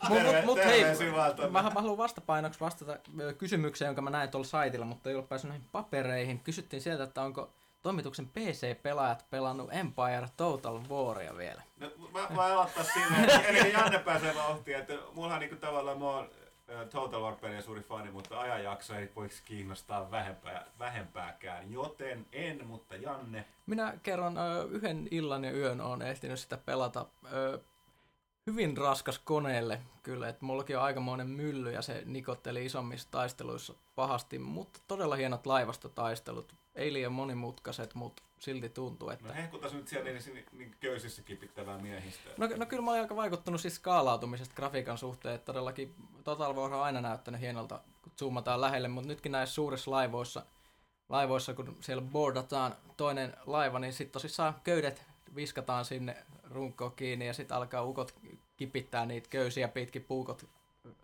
Speaker 2: Terve,
Speaker 6: mut- mut hei,
Speaker 2: terve syvältä.
Speaker 6: Mä, mä haluan vastapainoksi vastata kysymykseen, jonka mä näin tuolla saitilla, mutta ei ollut päässyt näihin papereihin. Kysyttiin sieltä, että onko toimituksen PC-pelaajat pelannut Empire Total Waria vielä.
Speaker 2: No, mä, mä aloittaa sinne, ennen kuin Janne pääsee vauhtiin, että mulla niinku tavallaan mä oon Total War pelien suuri fani, mutta ajanjakso ei voisi kiinnostaa vähempää, vähempääkään, joten en, mutta Janne.
Speaker 6: Minä kerron yhden illan ja yön on ehtinyt sitä pelata hyvin raskas koneelle kyllä, että mullakin on aikamoinen mylly ja se nikotteli isommissa taisteluissa pahasti, mutta todella hienot laivastotaistelut. Ei liian monimutkaiset, mutta silti tuntuu, että
Speaker 2: No hehkutas nyt siellä niin, niin, niin köysissä kipittävää miehistöä.
Speaker 6: No, no kyllä mä olin aika vaikuttunut siis skaalautumisesta grafiikan suhteen, että todellakin Total War on aina näyttänyt hienolta, kun zoomataan lähelle, mutta nytkin näissä suurissa laivoissa, laivoissa kun siellä boardataan toinen laiva, niin sitten tosissaan köydet viskataan sinne runkoon kiinni ja sitten alkaa ukot kipittää niitä köysiä pitkin puukot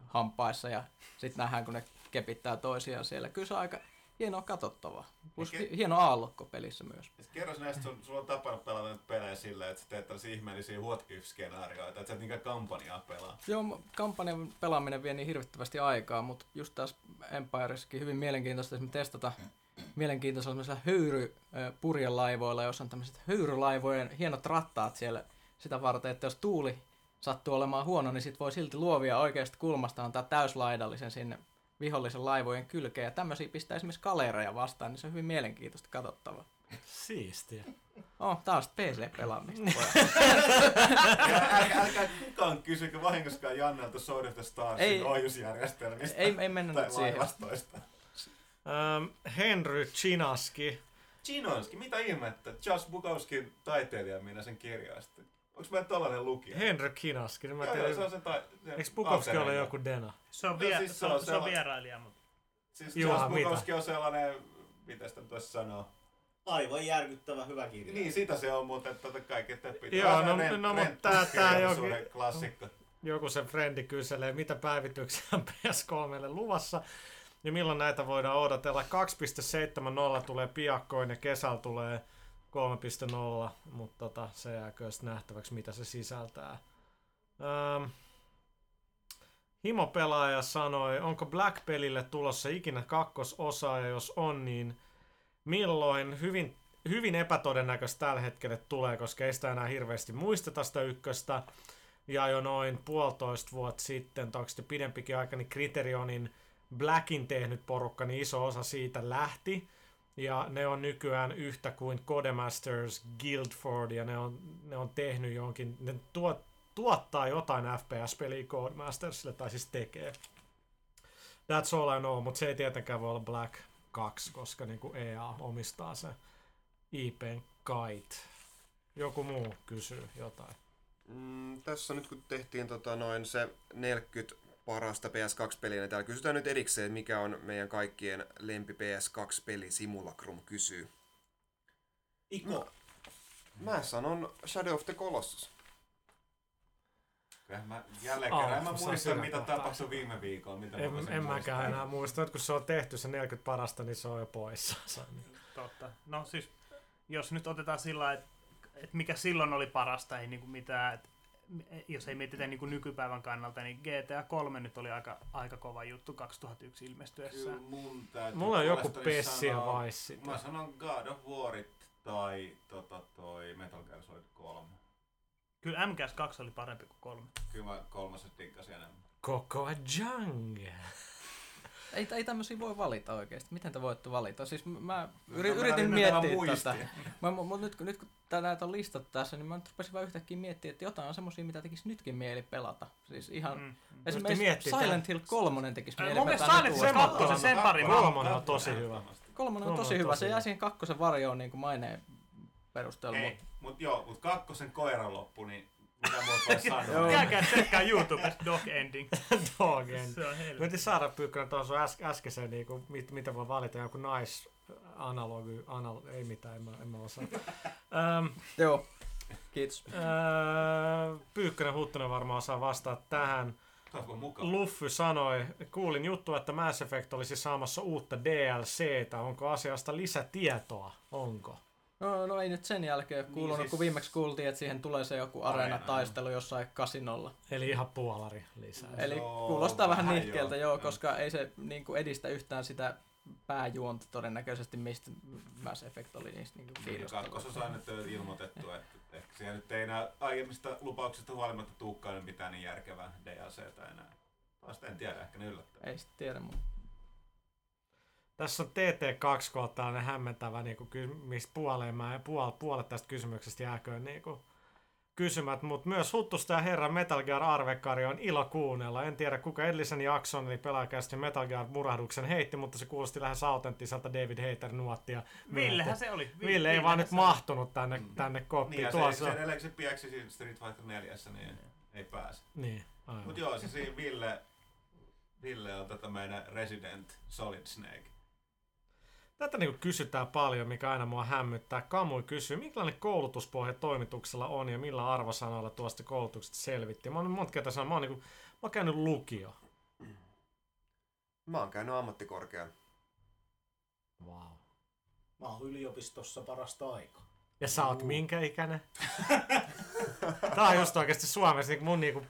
Speaker 6: hampaissa ja sitten nähdään, kun ne kepittää toisiaan siellä. Kyllä se on aika hienoa katsottavaa. Plus
Speaker 2: ke-
Speaker 6: hi- hieno aallokko pelissä myös.
Speaker 2: Kerros näistä, sun, sulla on tapana pelata nyt pelejä silleen, että sä teet tällaisia ihmeellisiä what if-skenaarioita, että sä et niinkään kampanjaa pelaa.
Speaker 6: Joo, kampanjan pelaaminen vie niin hirvittävästi aikaa, mutta just tässä Empireskin hyvin mielenkiintoista esimerkiksi testata mielenkiintoisella tämmöisellä höyry ö, purjelaivoilla, jos on tämmöiset höyrylaivojen hienot rattaat siellä sitä varten, että jos tuuli sattuu olemaan huono, niin sit voi silti luovia oikeasta kulmasta antaa täyslaidallisen sinne vihollisen laivojen kylkeen. Ja tämmöisiä pistää esimerkiksi kalereja vastaan, niin se on hyvin mielenkiintoista katsottavaa.
Speaker 1: Siistiä.
Speaker 6: Oh, taas PC-pelaamista.
Speaker 2: Älkää, älkää kukaan kysykö vahingoskaan Jannelta Sword of the
Speaker 6: Ei.
Speaker 2: Starsin ohjusjärjestelmistä
Speaker 6: ei, ei mennä
Speaker 2: tai
Speaker 6: nyt siihen.
Speaker 2: laivastoista.
Speaker 1: Ähm, Henry Chinaski.
Speaker 2: Chinonski, mitä ihmettä? Charles Bukowskin taiteilija minä sen kirjaista. Onks meillä tollanen lukija?
Speaker 1: Henry Chinaski. Niin mä
Speaker 2: Joo, joo, se on se tai... se
Speaker 1: eikö Bukowski ole joku Dena?
Speaker 5: Se on,
Speaker 2: No
Speaker 5: vie,
Speaker 2: siis
Speaker 5: se
Speaker 2: se
Speaker 5: on, se on
Speaker 2: sellainen-
Speaker 5: vierailija, mutta
Speaker 2: Siis
Speaker 1: Juha,
Speaker 2: Charles
Speaker 1: mitä?
Speaker 2: Bukowski on sellainen... Mitä sitä nyt voisi sanoa?
Speaker 3: Aivan järkyttävä hyvä kirja.
Speaker 2: Niin, sitä se on, mutta tota kaikki tepit.
Speaker 1: Joo, no- no, mut tää- tää jokin-
Speaker 2: klassikko.
Speaker 1: Joku sen frendi kyselee, mitä päivityksiä on PS3 luvassa. Ja milloin näitä voidaan odotella. 2.70 tulee piakkoin ja kesällä tulee 3.0, mutta tota, se jääkö nähtäväksi, mitä se sisältää. Ähm, Himo-pelaaja sanoi, onko Black-pelille tulossa ikinä kakkososa, ja jos on, niin milloin? Hyvin, hyvin epätodennäköistä tällä hetkellä tulee, koska ei sitä enää hirveästi muisteta sitä ykköstä. Ja jo noin puolitoista vuotta sitten, tai sitten pidempikin aika, niin Criterionin Blackin tehnyt porukka, niin iso osa siitä lähti. Ja ne on nykyään yhtä kuin Codemasters Guildford, ja ne on, ne on tehnyt jonkin, ne tuot, tuottaa jotain FPS-peliä Codemastersille, tai siis tekee. That's all I know, mutta se ei tietenkään voi olla Black 2, koska niin kuin EA omistaa se IPn kait. Joku muu kysyy jotain.
Speaker 4: Mm, tässä nyt kun tehtiin tota noin se 40 parasta PS2-peliä, niin täällä kysytään nyt erikseen, mikä on meidän kaikkien lempi PS2-peli Simulacrum kysyy.
Speaker 3: Iko.
Speaker 4: Mä sanon Shadow of the Colossus.
Speaker 2: Kyllähän mä jälleen
Speaker 1: Aa,
Speaker 2: kerran, en mä muista mitä tapahtui viime viikolla. Mitä mä
Speaker 1: En, en mäkään enää muista, että kun se on tehty se 40 parasta, niin se on jo poissa. Niin.
Speaker 5: totta. No siis, jos nyt otetaan sillä että et mikä silloin oli parasta, ei niinku mitään, et, jos ei mietitä niinku nykypäivän kannalta, niin GTA 3 nyt oli aika, aika kova juttu 2001 ilmestyessään.
Speaker 2: Kyllä mun täytyy
Speaker 1: Mulla on joku Pessi ja Vice City.
Speaker 2: Mä sanon God of Warit tai tota, toi Metal Gear Solid 3.
Speaker 5: Kyllä MGS 2 oli parempi kuin 3.
Speaker 2: Kyllä mä kolmoset tikkasin enemmän.
Speaker 1: Koko jungle.
Speaker 6: Ei, ei tämmöisiä voi valita oikeasti. Miten te voitte valita? Siis mä yri,
Speaker 2: mä
Speaker 6: yritin
Speaker 2: lähdin
Speaker 6: miettiä tätä. Mä, mä, mut nyt, kun- nyt kun tää näitä on listattu tässä, niin mä nyt rupesin vaan yhtäkkiä miettimään, että jotain on semmosia, mitä tekisi nytkin mieli pelata. Siis ihan...
Speaker 5: Mm.
Speaker 6: Esimerkiksi
Speaker 1: miettiä
Speaker 6: Silent Hill 3 tekisi mieli
Speaker 5: Mun mielestä Silent Hill sen pari
Speaker 1: Kolmonen on tosi hyvä.
Speaker 6: Kolmonen on tosi hyvä. Se jää siihen kakkosen varjoon niin kuin maineen perusteella.
Speaker 2: Hei,
Speaker 6: Mut,
Speaker 2: mut joo, mut kakkosen koiran loppu, niin mitä muuta voi sanoa?
Speaker 5: Käykää tsekkaa YouTubesta Dog Ending.
Speaker 1: Dog End.
Speaker 5: Se on
Speaker 1: Mä
Speaker 5: helvetti.
Speaker 1: yritin saada pyykkönen tuossa äs- äskeisen, niin kuin, mit, mitä voi valita, joku nice analogi, anal, ei mitään, en mä, en mä osaa. Öm,
Speaker 6: joo. Kiitos.
Speaker 1: öö, Pyykkönen Huttunen varmaan osaa vastata tähän. Luffy sanoi, kuulin juttu, että Mass Effect olisi saamassa uutta DLCtä. Onko asiasta lisätietoa? Onko?
Speaker 6: No, no ei nyt sen jälkeen
Speaker 2: Niin
Speaker 6: kuulunut,
Speaker 2: siis-
Speaker 6: kun viimeksi kuultiin, että siihen tulee se joku
Speaker 2: Areena,
Speaker 6: areenataistelu jossain kasinolla.
Speaker 1: Eli ihan puolari lisää.
Speaker 6: Eli
Speaker 2: Joo,
Speaker 6: kuulostaa vähän nihkeeltä,
Speaker 2: joo.
Speaker 6: joo,
Speaker 2: Joo.
Speaker 6: koska ei se niin kuin edistä yhtään sitä pääjuonta todennäköisesti, mistä Mass Effect oli niistä niin
Speaker 2: Niin,
Speaker 6: kiinnostavaa.
Speaker 2: kakkososa nyt on ilmoitettu, että ehkä siellä nyt ei enää aiemmista lupauksista huolimatta tuukkaan mitään niin järkevää DLCtä enää. Vasta en tiedä, ehkä ne yllättää.
Speaker 6: Ei sitten tiedä, mutta
Speaker 1: Tässä on TT2 kohta tällainen hämmentävä, niin kuin, mistä puoleen mä, puol, puolet tästä kysymyksestä jääköön niin kuin, kysymät, mutta myös Huttusta ja herran Metal Gear Arvekari on ilo kuunnella. En tiedä kuka edellisen jakson, eli pelaajakästi Metal Gear murahduksen heitti, mutta se kuulosti lähes autenttiselta David Hater nuottia.
Speaker 5: Villehän se oli. Vi-
Speaker 1: Ville ei vaan nyt
Speaker 5: se
Speaker 1: mahtunut tänne, tänne
Speaker 2: Niin,
Speaker 1: koppiin.
Speaker 2: ja
Speaker 1: Tuo
Speaker 2: se,
Speaker 1: se,
Speaker 2: se edelleen se pieksi siinä Street Fighter 4, niin ei pääse.
Speaker 1: niin, aivan.
Speaker 2: Mut joo, siis siinä Ville, Ville on tätä meidän Resident Solid Snake.
Speaker 1: Tätä niin kysytään paljon, mikä aina mua hämmyttää. Kamui kysyy, minkälainen koulutuspohja toimituksella on ja millä arvosanoilla tuosta koulutuksesta selvitti. Mä oon monta kertaa sanonut, mä oon, niin kuin, mä oon käynyt lukio.
Speaker 4: Mä oon käynyt ammattikorkean.
Speaker 1: Wow.
Speaker 3: Mä oon yliopistossa parasta aikaa.
Speaker 1: Ja sä oot minkä ikäinen? Tää on just oikeasti Suomessa niin mun niinku,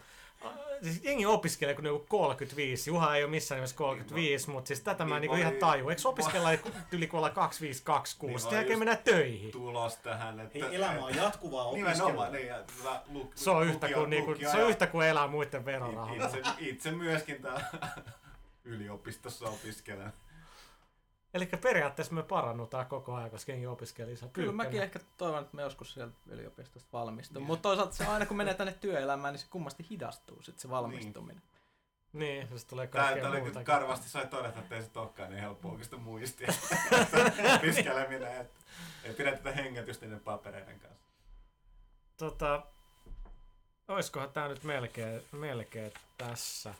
Speaker 1: siis jengi opiskelee kun ne on 35. Juha ei ole missään nimessä 35, mutta siis tätä mä
Speaker 2: Niin
Speaker 1: niinku
Speaker 2: voi-
Speaker 1: ihan taju. Eikö opiskella yli kun ollaan 25, 26?
Speaker 2: Niin
Speaker 1: jälkeen mennään töihin.
Speaker 2: tulos tähän. Että,
Speaker 3: Hei, elämä on jatkuvaa opiskelua.
Speaker 2: niin, luk,
Speaker 1: Se on yhtä kuin, niinku, se on yhtä kuin elää muiden
Speaker 2: Niin,
Speaker 1: verorahoilla.
Speaker 2: Itse, itse myöskin täällä yliopistossa opiskelen.
Speaker 1: Eli periaatteessa me parannutaan koko ajan, koska jengi opiskelee lisää.
Speaker 6: Kyllä mäkin ehkä toivon, että me joskus sieltä yliopistosta valmistun. Mutta toisaalta se aina kun menee tänne työelämään, niin se kummasti hidastuu sit se valmistuminen.
Speaker 1: Niin, se tulee kaikkea
Speaker 2: täällä
Speaker 1: muuta.
Speaker 2: karvasti sai todeta, että ei se olekaan niin helppo oikeastaan muistia. Opiskeleminen, että ei pidä tätä hengitystä niiden papereiden kanssa.
Speaker 1: Tota, oiskohan tää nyt melkein, melkein tässä.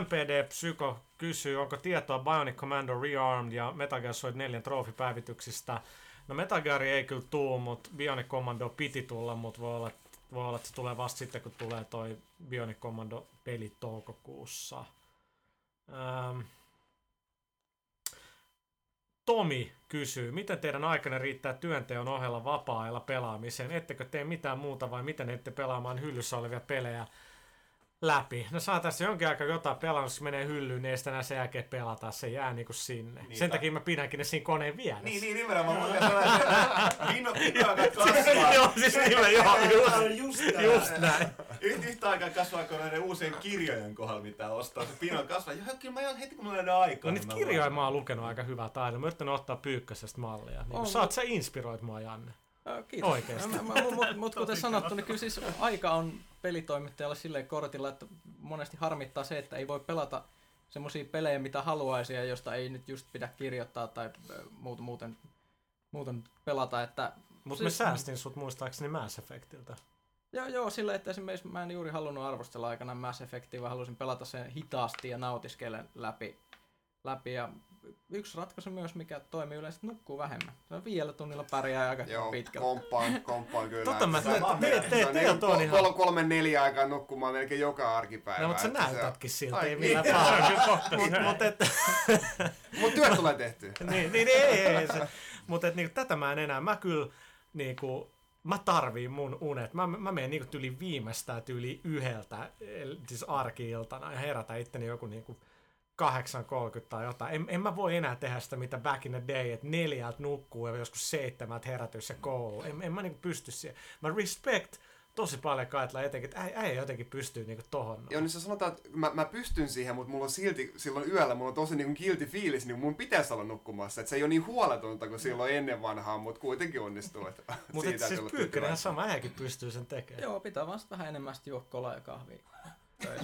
Speaker 1: MPD Psyko kysyy, onko tietoa Bionic Commando Rearmed ja Metal Gear Solid 4 trofipäivityksistä. No Metal Gear ei kyllä tuu, mutta Bionic Commando piti tulla, mutta voi olla, voi olla, että se tulee vasta sitten, kun tulee toi Bionic Commando peli toukokuussa. Ähm. Tomi kysyy, miten teidän aikana riittää työnteon ohella vapaa-ajalla pelaamiseen? Ettekö tee mitään muuta vai miten ette pelaamaan hyllyssä olevia pelejä läpi? No saa tässä jonkin aikaa jotain pelannut, jos menee hyllyyn, niin ei sitä enää sen jälkeen pelata, se jää niinku sinne.
Speaker 2: Niin,
Speaker 1: sen takia mä pidänkin ne siinä koneen vieressä.
Speaker 2: Niin, niin nimenomaan. Mulla sellainen vino, kasvaa.
Speaker 1: joo, siis niillä, joo, just,
Speaker 3: just,
Speaker 1: just näin.
Speaker 2: Yhtä, yhtä aikaa kasvaa kuin näiden uusien kirjojen kohdalla, mitä ostaa. Se pino kasvaa. Joo, kyllä mä jo heti kun mulla on aikaa.
Speaker 1: No
Speaker 2: niin
Speaker 1: niitä
Speaker 2: mä
Speaker 1: kirjoja mä oon lukenut aika hyvää taidon. Mä oon yrittänyt ottaa pyykkösestä mallia. Niin
Speaker 6: On,
Speaker 1: saat sä inspiroit mua, Janne.
Speaker 6: Kiitos.
Speaker 1: Oikeesti.
Speaker 6: Mutta mut, mut kuten sanottu, niin kyllä siis aika on pelitoimittajalle silleen kortilla, että monesti harmittaa se, että ei voi pelata semmoisia pelejä, mitä haluaisi ja josta ei nyt just pidä kirjoittaa tai ö, muut- muuten, muuten pelata. Että,
Speaker 1: Mutta mä
Speaker 6: Siis-
Speaker 1: säästin sut muistaakseni Mass Effectiltä.
Speaker 6: joo, joo, sillä että esimerkiksi mä en juuri halunnut arvostella aikana Mass Effectia, vaan halusin pelata sen hitaasti ja nautiskellen läpi. läpi. Ja yksi ratkaisu myös, mikä toimii yleensä, nukkuu vähemmän. Se on viidellä tunnilla pärjää aika
Speaker 4: Joo,
Speaker 6: pitkälle.
Speaker 4: komppaan, komppaan kyllä.
Speaker 1: Totta mä
Speaker 4: Se on-
Speaker 2: Sama
Speaker 1: te, te,
Speaker 2: mieltä.
Speaker 1: te,
Speaker 4: se on
Speaker 1: te,
Speaker 4: niinku
Speaker 1: ihan...
Speaker 4: kol- kolme neljä aikaa nukkumaan melkein joka arkipäivä.
Speaker 1: No, mutta sä
Speaker 4: että se on-
Speaker 1: näytätkin siltä, ei
Speaker 4: niin.
Speaker 1: millään pahalla. Mutta mut, et,
Speaker 4: Mut työt tulee tehtyä.
Speaker 1: niin, niin, ei, ei, se, mutta et, niinku, tätä mä en enää, mä kyllä niinku, mä tarviin mun unet. Mä, mä menen niinku tyyli viimeistään tyyli yhdeltä, el- siis arki-iltana ja herätä itteni joku niinku 8.30 tai jotain. En, en mä voi enää tehdä sitä, mitä back in the day, että neljältä nukkuu ja joskus seitsemältä herätys ja koulu. En, en mä niinku pysty siihen. Mä respect tosi paljon Kaitla etenkin, että äijä jotenkin pystyy niinku tohon.
Speaker 4: Joo, niin sä sanotaan, että mä, mä pystyn siihen, mutta mulla on silti silloin yöllä, mulla on tosi niin guilty fiilis, niin mun pitäisi olla nukkumassa. Että se ei ole niin huoletonta kuin silloin ennen vanhaa, mutta kuitenkin onnistuu. Että
Speaker 1: Mutta siis pyykkönenhän sama, äijäkin pystyy sen tekemään.
Speaker 6: Joo, pitää vaan sit vähän enemmän sit juo kolaa ja kahvia.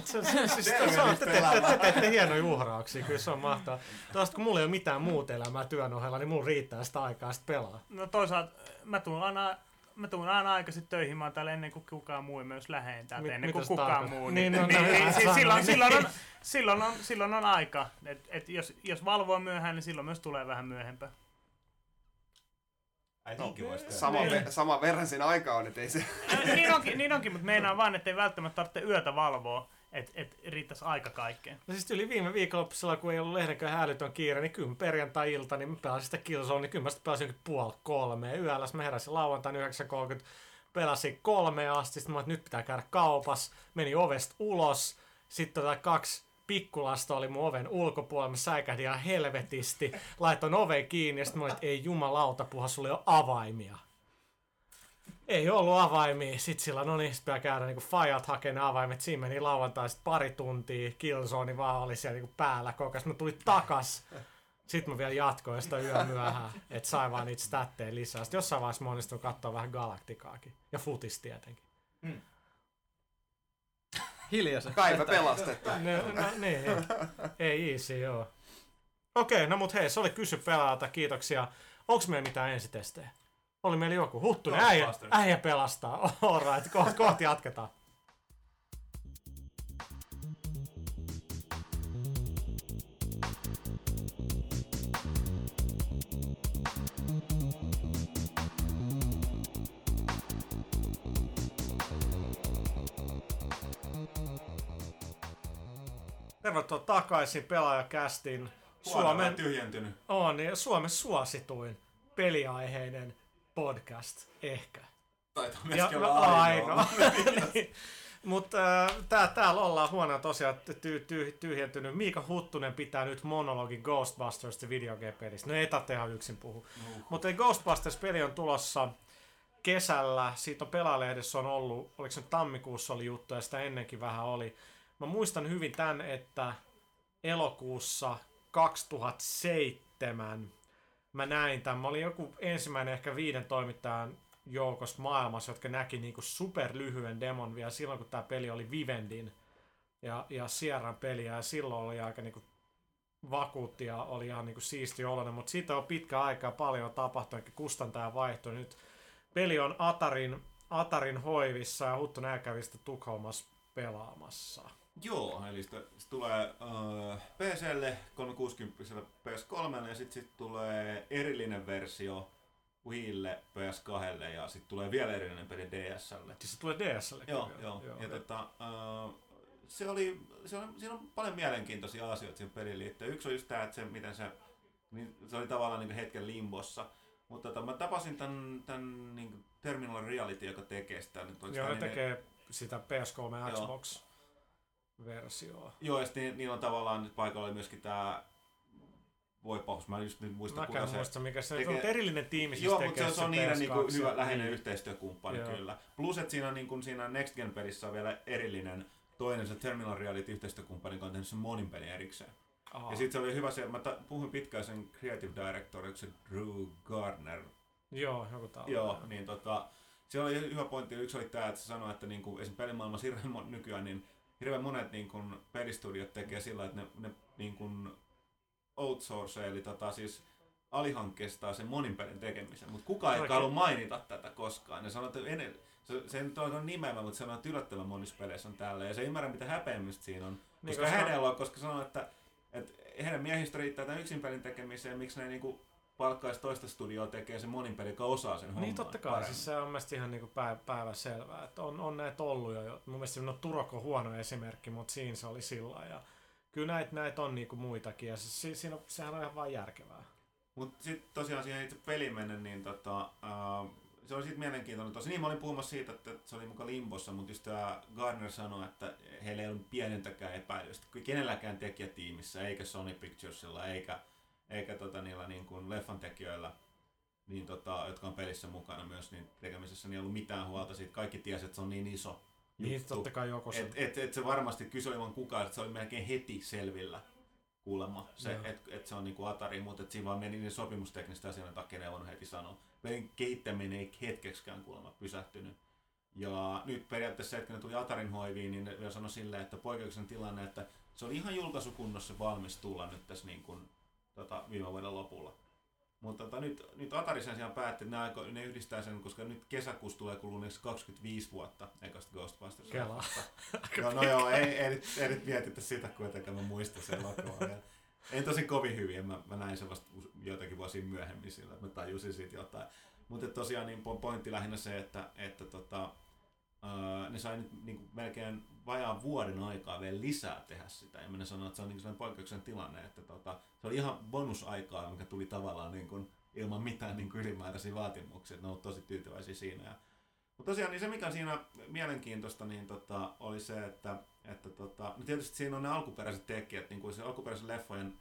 Speaker 1: Se, siis on, te, te, te,
Speaker 2: pelaamaan.
Speaker 1: te teette hienoja uhrauksia, kyllä se on mahtavaa. Tuosta kun mulla ei ole mitään muuta elämää työn ohella, niin mulla riittää sitä aikaa sitten pelaa.
Speaker 5: No toisaalta mä tuun aina, mä tuun aina aikaisin töihin, mä oon täällä ennen kuin kukaan muu, myös lähden täältä
Speaker 1: Mit-
Speaker 5: ennen kuin kukaan
Speaker 1: tarkoittaa?
Speaker 5: muu.
Speaker 1: Niin,
Speaker 5: Niin,
Speaker 1: no,
Speaker 5: niin,
Speaker 1: no,
Speaker 5: niin,
Speaker 1: älä
Speaker 5: siis
Speaker 1: sano,
Speaker 5: silloin,
Speaker 1: niin.
Speaker 5: silloin, on, silloin, on, silloin on aika. Et, et jos, jos valvoo myöhään, niin silloin myös tulee vähän myöhempää.
Speaker 2: Ai niinkin voisi tehdä.
Speaker 4: Sama, ve, sama verran siinä aikaa on, että ei se...
Speaker 5: niin onkin, niin onkin mutta meinaan vaan, että ei välttämättä tarvitse yötä valvoa, että et riittäisi aika kaikkeen.
Speaker 1: No siis yli viime viikonloppuisella, kun ei ollut lehdenkään hälytön kiire, niin kyllä perjantai-ilta, niin mä pelasin sitä Killzone, niin kyllä mä sitten pelasin puoli kolme. Yöllä mä heräsin lauantaina 9.30, pelasin kolme asti, sitten mä että nyt pitää käydä kaupas, meni ovesta ulos, sitten tota kaksi pikkulasta oli mun oven ulkopuolella, mä säikähdin ihan helvetisti, laitoin oven kiinni ja sitten mä olin, ei jumalauta, puha, sulla ei ole avaimia. Ei ollut avaimia. Sitten sillä, no niin, sit pitää käydä niinku fajat hakee ne avaimet. Siinä meni lauantai sit pari tuntia. Killzone vaan oli siellä niinku päällä koko ajan. Mä tulin takas. Sitten mä vielä jatkoin sitä yön myöhään, että sai vaan niitä statteja lisää. Sitten jossain vaiheessa mä onnistuin katsoa vähän Galaktikaakin. Ja futis tietenkin.
Speaker 6: Hiljaisen.
Speaker 4: Päivä pelastettu.
Speaker 1: No, no niin, ei, ei easy, joo. Okei, no mut hei, se oli kysy pelaajalta, kiitoksia. Onks meillä mitään ensitestejä? Oli meillä joku. Huttunen, äijä, äijä pelastaa. Alright, kohta koht jatketaan. Tervetuloa takaisin pelaajakästin
Speaker 2: Suomen
Speaker 1: Suomen,
Speaker 2: tyhjentynyt.
Speaker 1: on, niin Suomen suosituin peliaiheinen podcast, ehkä.
Speaker 2: Taitaa
Speaker 1: Ja
Speaker 2: myöskin
Speaker 1: no,
Speaker 2: olla
Speaker 1: ainoa.
Speaker 2: ainoa.
Speaker 1: Niin. Mutta äh, tää, täällä ollaan huoneella tosiaan ty, ty, tyhjentynyt. Miika Huttunen pitää nyt monologin Ghostbusters videogame-pelistä. No ei tarvitse ihan yksin puhua. Mutta Ghostbusters-peli on tulossa kesällä. Siitä on on ollut, oliko se nyt tammikuussa oli juttu ja sitä ennenkin vähän oli. Mä muistan hyvin tämän, että elokuussa 2007 mä näin tämän. Mä olin joku ensimmäinen ehkä viiden toimittajan joukossa maailmassa, jotka näki niinku superlyhyen demon vielä silloin, kun tämä peli oli Vivendin ja, ja Sierran peliä, ja silloin oli aika niinku vakuutti ja oli ihan niinku siisti oloinen, mutta siitä on pitkä aikaa paljon tapahtunut, ehkä kustantaja vaihtoi. Nyt peli on Atarin, Atarin hoivissa ja Huttu kävi sitä Tukholmassa pelaamassa.
Speaker 2: Joo, eli sitä, se tulee uh, PClle, 360 PS3 ja sitten sit tulee erillinen versio Wiille, PS2 ja sitten tulee vielä erillinen peli DSlle.
Speaker 1: Siis se tulee DSlle
Speaker 2: Joo, joo. joo. Ja tota, uh, se oli, se on, siinä on paljon mielenkiintoisia asioita siihen pelin liittyen. Yksi on just tämä, että se, miten se, niin se oli tavallaan niin hetken limbossa. Mutta tota, mä tapasin tämän, tämän niin Terminal Reality, joka tekee sitä. Nyt
Speaker 1: Joo, ne tekee sitä PS3 ja Xbox versioa.
Speaker 2: Joo, ja sitten niillä on tavallaan nyt paikalla oli myöskin tämä voi paus, mä just nyt muista
Speaker 1: kuka se... muista, mikä se tekee... on erillinen tiimi siis Joo,
Speaker 2: mutta se, se on niiden niinku hyvä läheinen niin. yhteistyökumppani Joo. kyllä. Plus, että siinä, niin kuin, siinä Next Gen pelissä on vielä erillinen toinen se Terminal Reality yhteistyökumppani, joka on tehnyt sen monin pelin erikseen. Aha. Ja sitten se oli hyvä se, mä ta- puhuin pitkään sen creative director, se Drew Gardner.
Speaker 1: Joo, joku tää
Speaker 2: Joo, niin tota, se oli hyvä pointti. Yksi oli tämä, että se sanoi, että niinku, esimerkiksi pelimaailmassa hirveän nykyään, niin hirveän monet niin kun, pelistudiot tekee sillä, että ne, ne niin kun, outsource, eli tota, siis alihankkeestaa sen monin pelin tekemisen, mutta kukaan ei halua mainita tätä koskaan. Ne sanoo, että en, se, se nyt on nimellä, mutta se on että yllättävän monissa peleissä on tällä. Ja se ymmärrä, mitä häpeämistä siinä on. Niin, koska, koska hänellä on, koska sanoo, että, että heidän miehistä riittää tämän yksin pelin tekemiseen, miksi ne niinku palkkaisi toista studioa tekee se monin peli, joka osaa sen homman.
Speaker 1: Niin totta kai, paremmin. siis se on mielestäni ihan niinku päivä, päivä selvää, että on, on näitä ollut jo. Mun mielestä no, Turok on huono esimerkki, mutta siinä se oli sillä ja kyllä näitä näit on niinku muitakin ja se, siinä, sehän on ihan vaan järkevää.
Speaker 2: Mutta sitten tosiaan siihen itse peliin menen, niin tota, uh, se oli sitten mielenkiintoinen. Tosi niin mä olin puhumassa siitä, että se oli mukaan limbossa, mutta just tämä Gardner sanoi, että heillä ei ollut pienintäkään epäilystä. Kenelläkään tekijätiimissä, eikä Sony Picturesilla, eikä, eikä tota, niillä niin kuin leffan tekijöillä, niin tota, jotka on pelissä mukana myös niin tekemisessä, niin ei ollut mitään huolta siitä. Kaikki tiesi, että se on niin iso
Speaker 1: niin, juttu. totta kai joko
Speaker 2: se. Et, et, et se varmasti kysyi vaan kukaan, että se oli melkein heti selvillä kuulemma, se, että et se on niinku Atari, mutta et siinä vaan meni niin sopimusteknistä asioiden takia, ne on heti sanoa pelin kehittäminen ei hetkeksikään kuulemma pysähtynyt. Ja nyt periaatteessa, että ne tuli Atarin hoiviin, niin ne vielä sanoi silleen, että poikkeuksen tilanne, että se oli ihan julkaisukunnossa valmis tulla nyt tässä niin kuin, tota, viime vuoden lopulla. Mutta tota, nyt, nyt Atari sen sijaan päätti, että ne, ne yhdistää sen, koska nyt kesäkuussa tulee kuluneeksi 25 vuotta ekasta Ghostbusters.
Speaker 1: Kela.
Speaker 2: joo, no joo, ei, ei, nyt, ei nyt mietitä sitä kuitenkaan, mä muistan sen elokuvaa. Ei tosi kovin hyvin, mä, mä näin sen vasta joitakin vuosia myöhemmin sillä, että mä tajusin siitä jotain. Mutta tosiaan niin pointti lähinnä se, että, että tota, ne sai nyt niin kuin melkein vajaan vuoden aikaa vielä lisää tehdä sitä. Ja mä sanoin, että se on niin sellainen tilanne, että tota, se oli ihan bonusaikaa, mikä tuli tavallaan niin kuin, ilman mitään niin kuin ylimääräisiä vaatimuksia. Ne ovat tosi tyytyväisiä siinä. Ja, mutta tosiaan niin se, mikä siinä mielenkiintoista, niin tota, oli se, että, että tota, no tietysti siinä on ne alkuperäiset tekijät, niin kuin se alkuperäisen leffojen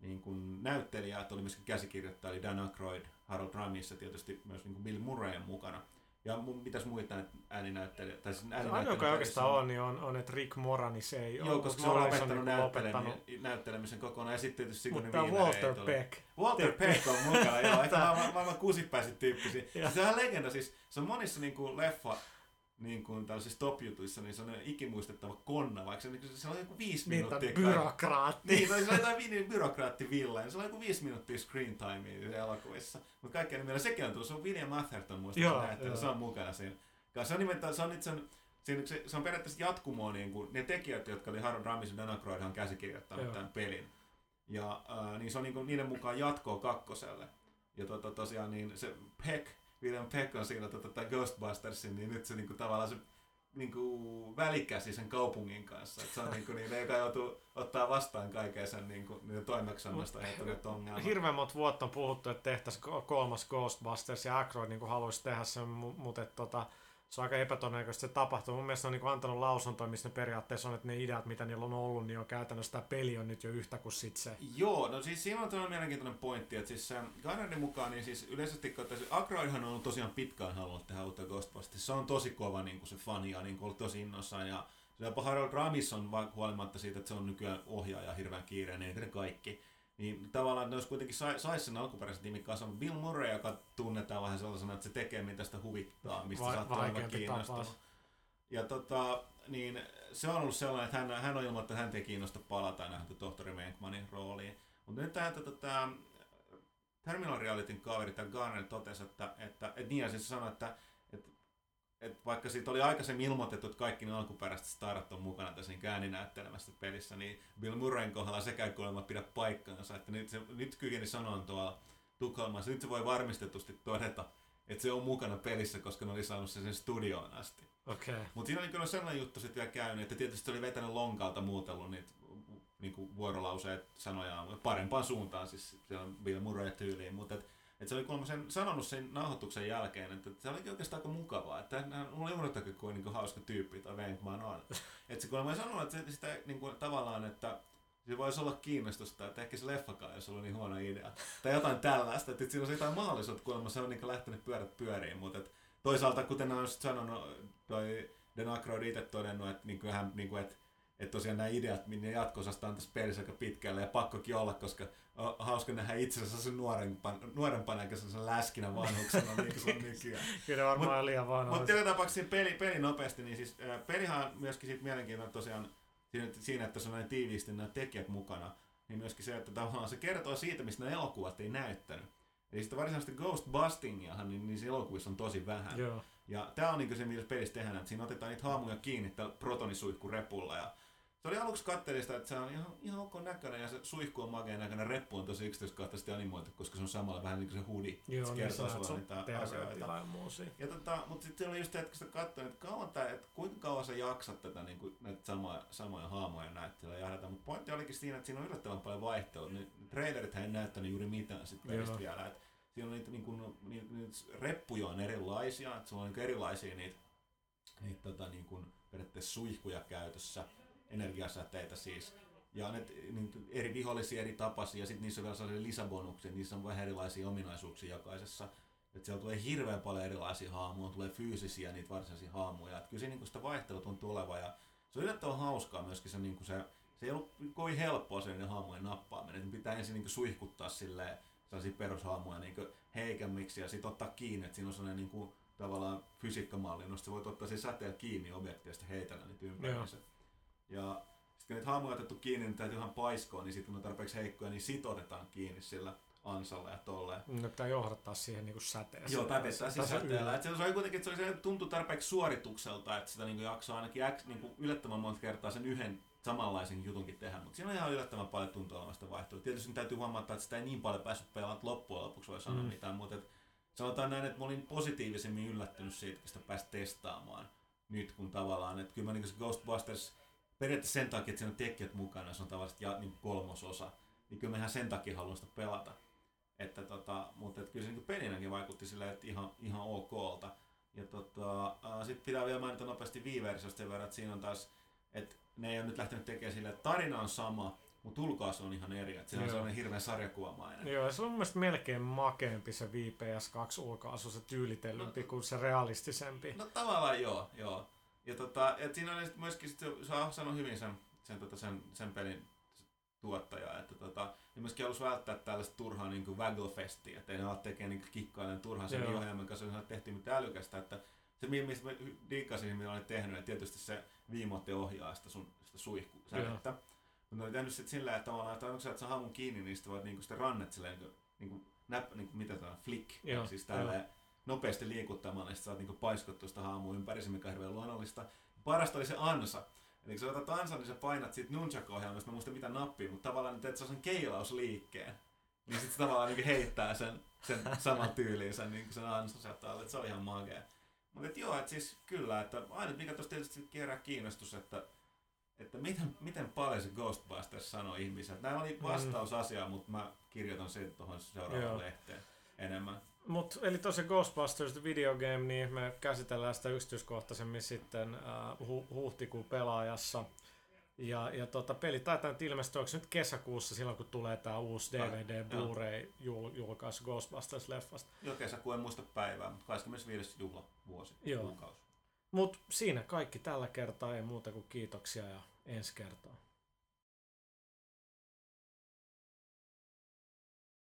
Speaker 2: niin kuin näyttelijät oli myöskin käsikirjoittaja, eli Dan Aykroyd, Harold Ramis ja tietysti myös niin kuin Bill Murray mukana. Ja mitäs muita ääninäyttelijöitä? Tai siis
Speaker 1: Ainoa, joka oikeastaan on, niin on, on, että Rick Moranis ei
Speaker 2: ole. Joo, koska se on lopettanut niin lopettanut. näyttelemisen kokonaan. Ja sitten tietysti
Speaker 1: Sigourney Mutta Walter Peck.
Speaker 2: Walter Peck on mukana, joo. Ehkä maailman kusipäiset tyyppisiä. Se on legenda, siis se on monissa niin kuin leffa niin kuin tällaisissa top-jutuissa, niin se on ikimuistettava konna, vaikka se, niin se on joku viisi niin, minuuttia.
Speaker 1: byrokraatti.
Speaker 2: Niin, tai se on jotain niin, byrokraattivilla, niin se on joku viisi minuuttia screen time elokuvissa. Mutta kaikkien vielä sekin on tullut, se on William Atherton muista, että se on mukana siinä. Se on nimenomaan, se on itse Siinä, se, se, on periaatteessa jatkumoa, niin kuin ne tekijät, jotka oli Harold Ramis ja Dan Aykroyd, on käsikirjoittanut tämän pelin. Ja äh, niin se on niin kuin, niiden mukaan jatkoa kakkoselle. Ja tota, tosiaan niin se Peck, William Peck on siinä tota, Ghostbustersin, niin nyt se niinku, tavallaan se niinku, välikäsi sen kaupungin kanssa. Et se on niin, joka joutuu ottaa vastaan kaiken sen niinku, toimeksiannosta aiheutuneet ongelmat.
Speaker 1: Hirveän monta vuotta on puhuttu, että tehtäisiin kolmas Ghostbusters ja Aykroyd niinku haluaisi tehdä sen, mutta tota, se on aika epätodennäköistä se tapahtuu. Mun mielestä se on niin antanut lausuntoja, missä ne periaatteessa on, että ne ideat, mitä niillä on ollut, niin on käytännössä tämä peli on nyt jo yhtä kuin sit se.
Speaker 2: Joo, no siis siinä on tämmöinen mielenkiintoinen pointti, että siis Garnerin mukaan niin siis yleisesti katsoen, Agroidhan on ollut tosiaan pitkään halunnut tehdä uutta Ghostbusters. Se on tosi kova niin kuin se fani ja niin kuin ollut tosi innossaan ja se jopa Harold Ramis on huolimatta siitä, että se on nykyään ohjaaja hirveän kiireinen, niin ne kaikki. Niin tavallaan ne olisi kuitenkin sais, sais sen alkuperäisen tiimin kanssa Bill Murray, joka tunnetaan vähän sellaisena, että se tekee mitä sitä huvittaa, mistä
Speaker 1: Va-
Speaker 2: saattaa olla
Speaker 1: tapaus.
Speaker 2: Ja tota, niin se on ollut sellainen, että hän, hän on ilmoittanut, että hän ei kiinnosta palata enää tohtori Menkmanin rooliin. Mutta nyt tämä tota, Terminal Realityn kaveri, tämä Garner totesi, että, että, että niin ja siis sanoi, että, että, että vaikka siitä oli aikaisemmin ilmoitettu, että kaikki ne alkuperäiset starat on mukana tässä niin ääninäyttelemässä pelissä, niin Bill Murrayn kohdalla sekä kuulemma pidä paikkansa, että nyt, se, nyt kykeni sanoa tuolla Tukholmassa, nyt se voi varmistetusti todeta, että se on mukana pelissä, koska ne oli saanut sen, sen studioon asti.
Speaker 1: Okay.
Speaker 2: Mutta siinä oli kyllä sellainen juttu sitten vielä käynyt, että tietysti se oli vetänyt lonkalta muutellut niitä niinku vuorolauseet sanojaan parempaan suuntaan, siis se on Bill Murray tyyliin, mutta et, et se oli kuulemma sen sanonut sen nauhoituksen jälkeen, että, se olikin oikeastaan aika mukavaa, että hän mulla ei unohtakin kuin niinku hauska tyyppi tai Venkman on. että se kuulemma sanonut, että se, sitä niinku, tavallaan, että se voisi olla kiinnostusta, että ehkä se leffakaan, jos oli niin huono idea. Tai jotain tällaista, että siinä on jotain mahdollisuutta, kuulemma se on niin lähtenyt pyörät pyöriin, mutta et, toisaalta kuten on sanonut, toi Den Aykroyd itse todennut, että, niin kuin hän, niin kuin, että, että tosiaan nämä ideat, minne jatko-osasta on tässä pelissä aika pitkälle ja pakkokin olla, koska hauska nähdä itsensä sen nuorempan, nuorempana eikä sen läskinä vanhuksena, niin kuin se on nykyään.
Speaker 1: Kyllä varmaan mut, liian vanha.
Speaker 2: Mutta joka tapauksessa peli, peli nopeasti, niin siis äh, pelihan on myöskin siitä mielenkiintoinen tosiaan siinä, siinä, että se on näin tiiviisti nämä tekijät mukana, niin myöskin se, että tavallaan se kertoo siitä, mistä nämä elokuvat ei näyttänyt. Eli sitä varsinaisesti Ghostbustingiahan, niin niissä elokuvissa on tosi vähän.
Speaker 1: Joo.
Speaker 2: Ja tämä on niinku se, mitä pelissä tehdään, että siinä otetaan niitä haamuja kiinni tällä protonisuihkurepulla. Ja se oli aluksi kattelista, että se on ihan, ihan ok näköinen ja se suihku on makeen näköinen. Reppu on tosi yksityiskohtaisesti animoitu, koska se on samalla vähän niin kuin se hoodie.
Speaker 1: Joo,
Speaker 2: se
Speaker 1: niin
Speaker 2: kertoo
Speaker 1: sä
Speaker 2: sulle
Speaker 1: niitä
Speaker 2: asioita.
Speaker 1: ja
Speaker 2: tota, mutta sitten oli just se, että kun katsoin, että, kauan tää, että kuinka kauan sä jaksat tätä niin kuin, näitä samoja, samoja haamoja näyttelyä jahdata. Mutta pointti olikin siinä, että siinä on yllättävän paljon vaihtelua. Ne trailerit ei näyttänyt juuri mitään sit pelistä vielä. Et siinä on niitä, niin kuin, niitä, niitä reppuja on erilaisia, että sulla on niin erilaisia niitä, niitä tota, niin kuin, periaatteessa suihkuja käytössä, energiasäteitä siis. Ja ne niin, eri vihollisia eri tapaisia, ja sitten niissä on vielä sellaisia lisäbonuksia, niissä on vähän erilaisia ominaisuuksia jokaisessa. Että siellä tulee hirveän paljon erilaisia haamuja, tulee fyysisiä niitä varsinaisia haamuja. Et kyllä siinä niin sitä vaihtelua tuntuu olevan ja se on yllättävän hauskaa myöskin se, niin se, se ei ollut kovin helppoa se niiden haamujen nappaaminen. Et pitää ensin niin suihkuttaa silleen sellaisia perushaamuja niin heikemmiksi ja sitten ottaa kiinni, että siinä on sellainen niin kuin, tavallaan fysiikkamalli, se voit ottaa sen säteen kiinni sitten heitellä niitä ympäriinsä. Ja sitten kun niitä haamuja otettu kiinni, niin täytyy ihan paiskoa, niin sitten kun ne on tarpeeksi heikkoja, niin sitotetaan kiinni sillä ansalla ja tolleen.
Speaker 1: Ne pitää johdattaa siihen niin säteeseen.
Speaker 2: Joo, tai vetää siis säteellä. Et se oli kuitenkin, että se, oli, se tuntui tarpeeksi suoritukselta, että sitä niinku jaksaa ainakin X, niinku yllättävän monta kertaa sen yhden samanlaisen jutunkin tehdä, mutta siinä on ihan yllättävän paljon tuntuu olevan sitä vaihtelua. Tietysti täytyy huomata, että sitä ei niin paljon päässyt pelaamaan, että loppujen lopuksi voi sanoa
Speaker 1: Mm.
Speaker 2: mm. mitään, mutta et, sanotaan näin, että mä olin positiivisemmin yllättynyt siitä, kun sitä pääsi testaamaan nyt, kun tavallaan, että kyllä mä niin se Ghostbusters, periaatteessa sen takia, että siinä on tekijät mukana, se on tavallaan ja, niin kolmososa, niin kyllä mä ihan sen takia haluan sitä pelata. Että tota, mutta et kyllä se niin pelinäkin vaikutti silleen, että ihan, ihan okolta. Ja tota, sitten pitää vielä mainita nopeasti Wii-versiosta sen verran, että siinä on taas, että ne ei ole nyt lähtenyt tekemään silleen, että tarina on sama, mutta ulkoasu on ihan eri. Että se on sellainen hirveän sarjakuvamainen.
Speaker 1: Joo, se on mun mielestä melkein makeampi se VPS2 ulkoasu, se tyylitellympi
Speaker 2: No.
Speaker 1: kuin se realistisempi.
Speaker 2: No tavallaan joo, joo. Ja tota, et siinä sit myöskin, sit, se- saa sanoa hyvin sen, sen, tota, sen, sen pelin tuottaja, että tota, ne myöskin halusi välttää tällaista turhaa niin Waggle-festiä, että ei ne ala tekemään niin kikkailen turhaa sen
Speaker 1: Joo.
Speaker 2: ohjelman kanssa, ei tehty mitään älykästä, että se mi- mistä mä diikkasin, mitä olin tehnyt, että tietysti se viimotte ohjaa sitä sun sitä suihkusädettä. Mutta ne oli tehnyt sit sillä, että tavallaan, että onko sä, että sä hamun kiinni, niin sitten voit niinku sitä rannet silleen, niin kuin, niin näp, niin kuin, mitä tämä flick,
Speaker 1: Joo,
Speaker 2: siis tälleen nopeasti liikuttamalla, niin sit saat niinku paiskottua sitä haamua ympäri, mikä on hirveän luonnollista. Parasta oli se ansa. Eli kun sä otat ansan, niin sä painat siitä nunchak-ohjelmasta, mä muista mitä nappia, mutta tavallaan teet sellaisen keilausliikkeen. Niin sit se tavallaan niinku heittää sen, sen saman tyyliin sen, niinku sen ansan sieltä alle, että se on ihan magea. Mutta et joo, että siis kyllä, että aina mikä tuossa tietysti kerää kiinnostus, että, että miten, miten paljon se Ghostbusters sanoi ihmiset. Nämä oli vastaus asiaan, mutta mä kirjoitan sen tuohon seuraavaan
Speaker 1: Joo.
Speaker 2: lehteen enemmän.
Speaker 1: Mut, eli tosiaan Ghostbusters The Video Game, niin me käsitellään sitä yksityiskohtaisemmin sitten äh, hu- huhtikuun pelaajassa. Ja, ja tota, peli taitaa nyt ilmestyä, onko nyt kesäkuussa silloin, kun tulee tämä uusi DVD
Speaker 2: joo.
Speaker 1: Blu-ray jul- julkaisu Ghostbusters-leffasta.
Speaker 2: Jo kesäkuun en muista päivää, mutta 25. juhlavuosi.
Speaker 1: Joo.
Speaker 2: Kuukausi.
Speaker 1: Mut siinä kaikki tällä kertaa, ei muuta kuin kiitoksia ja ensi kertaa.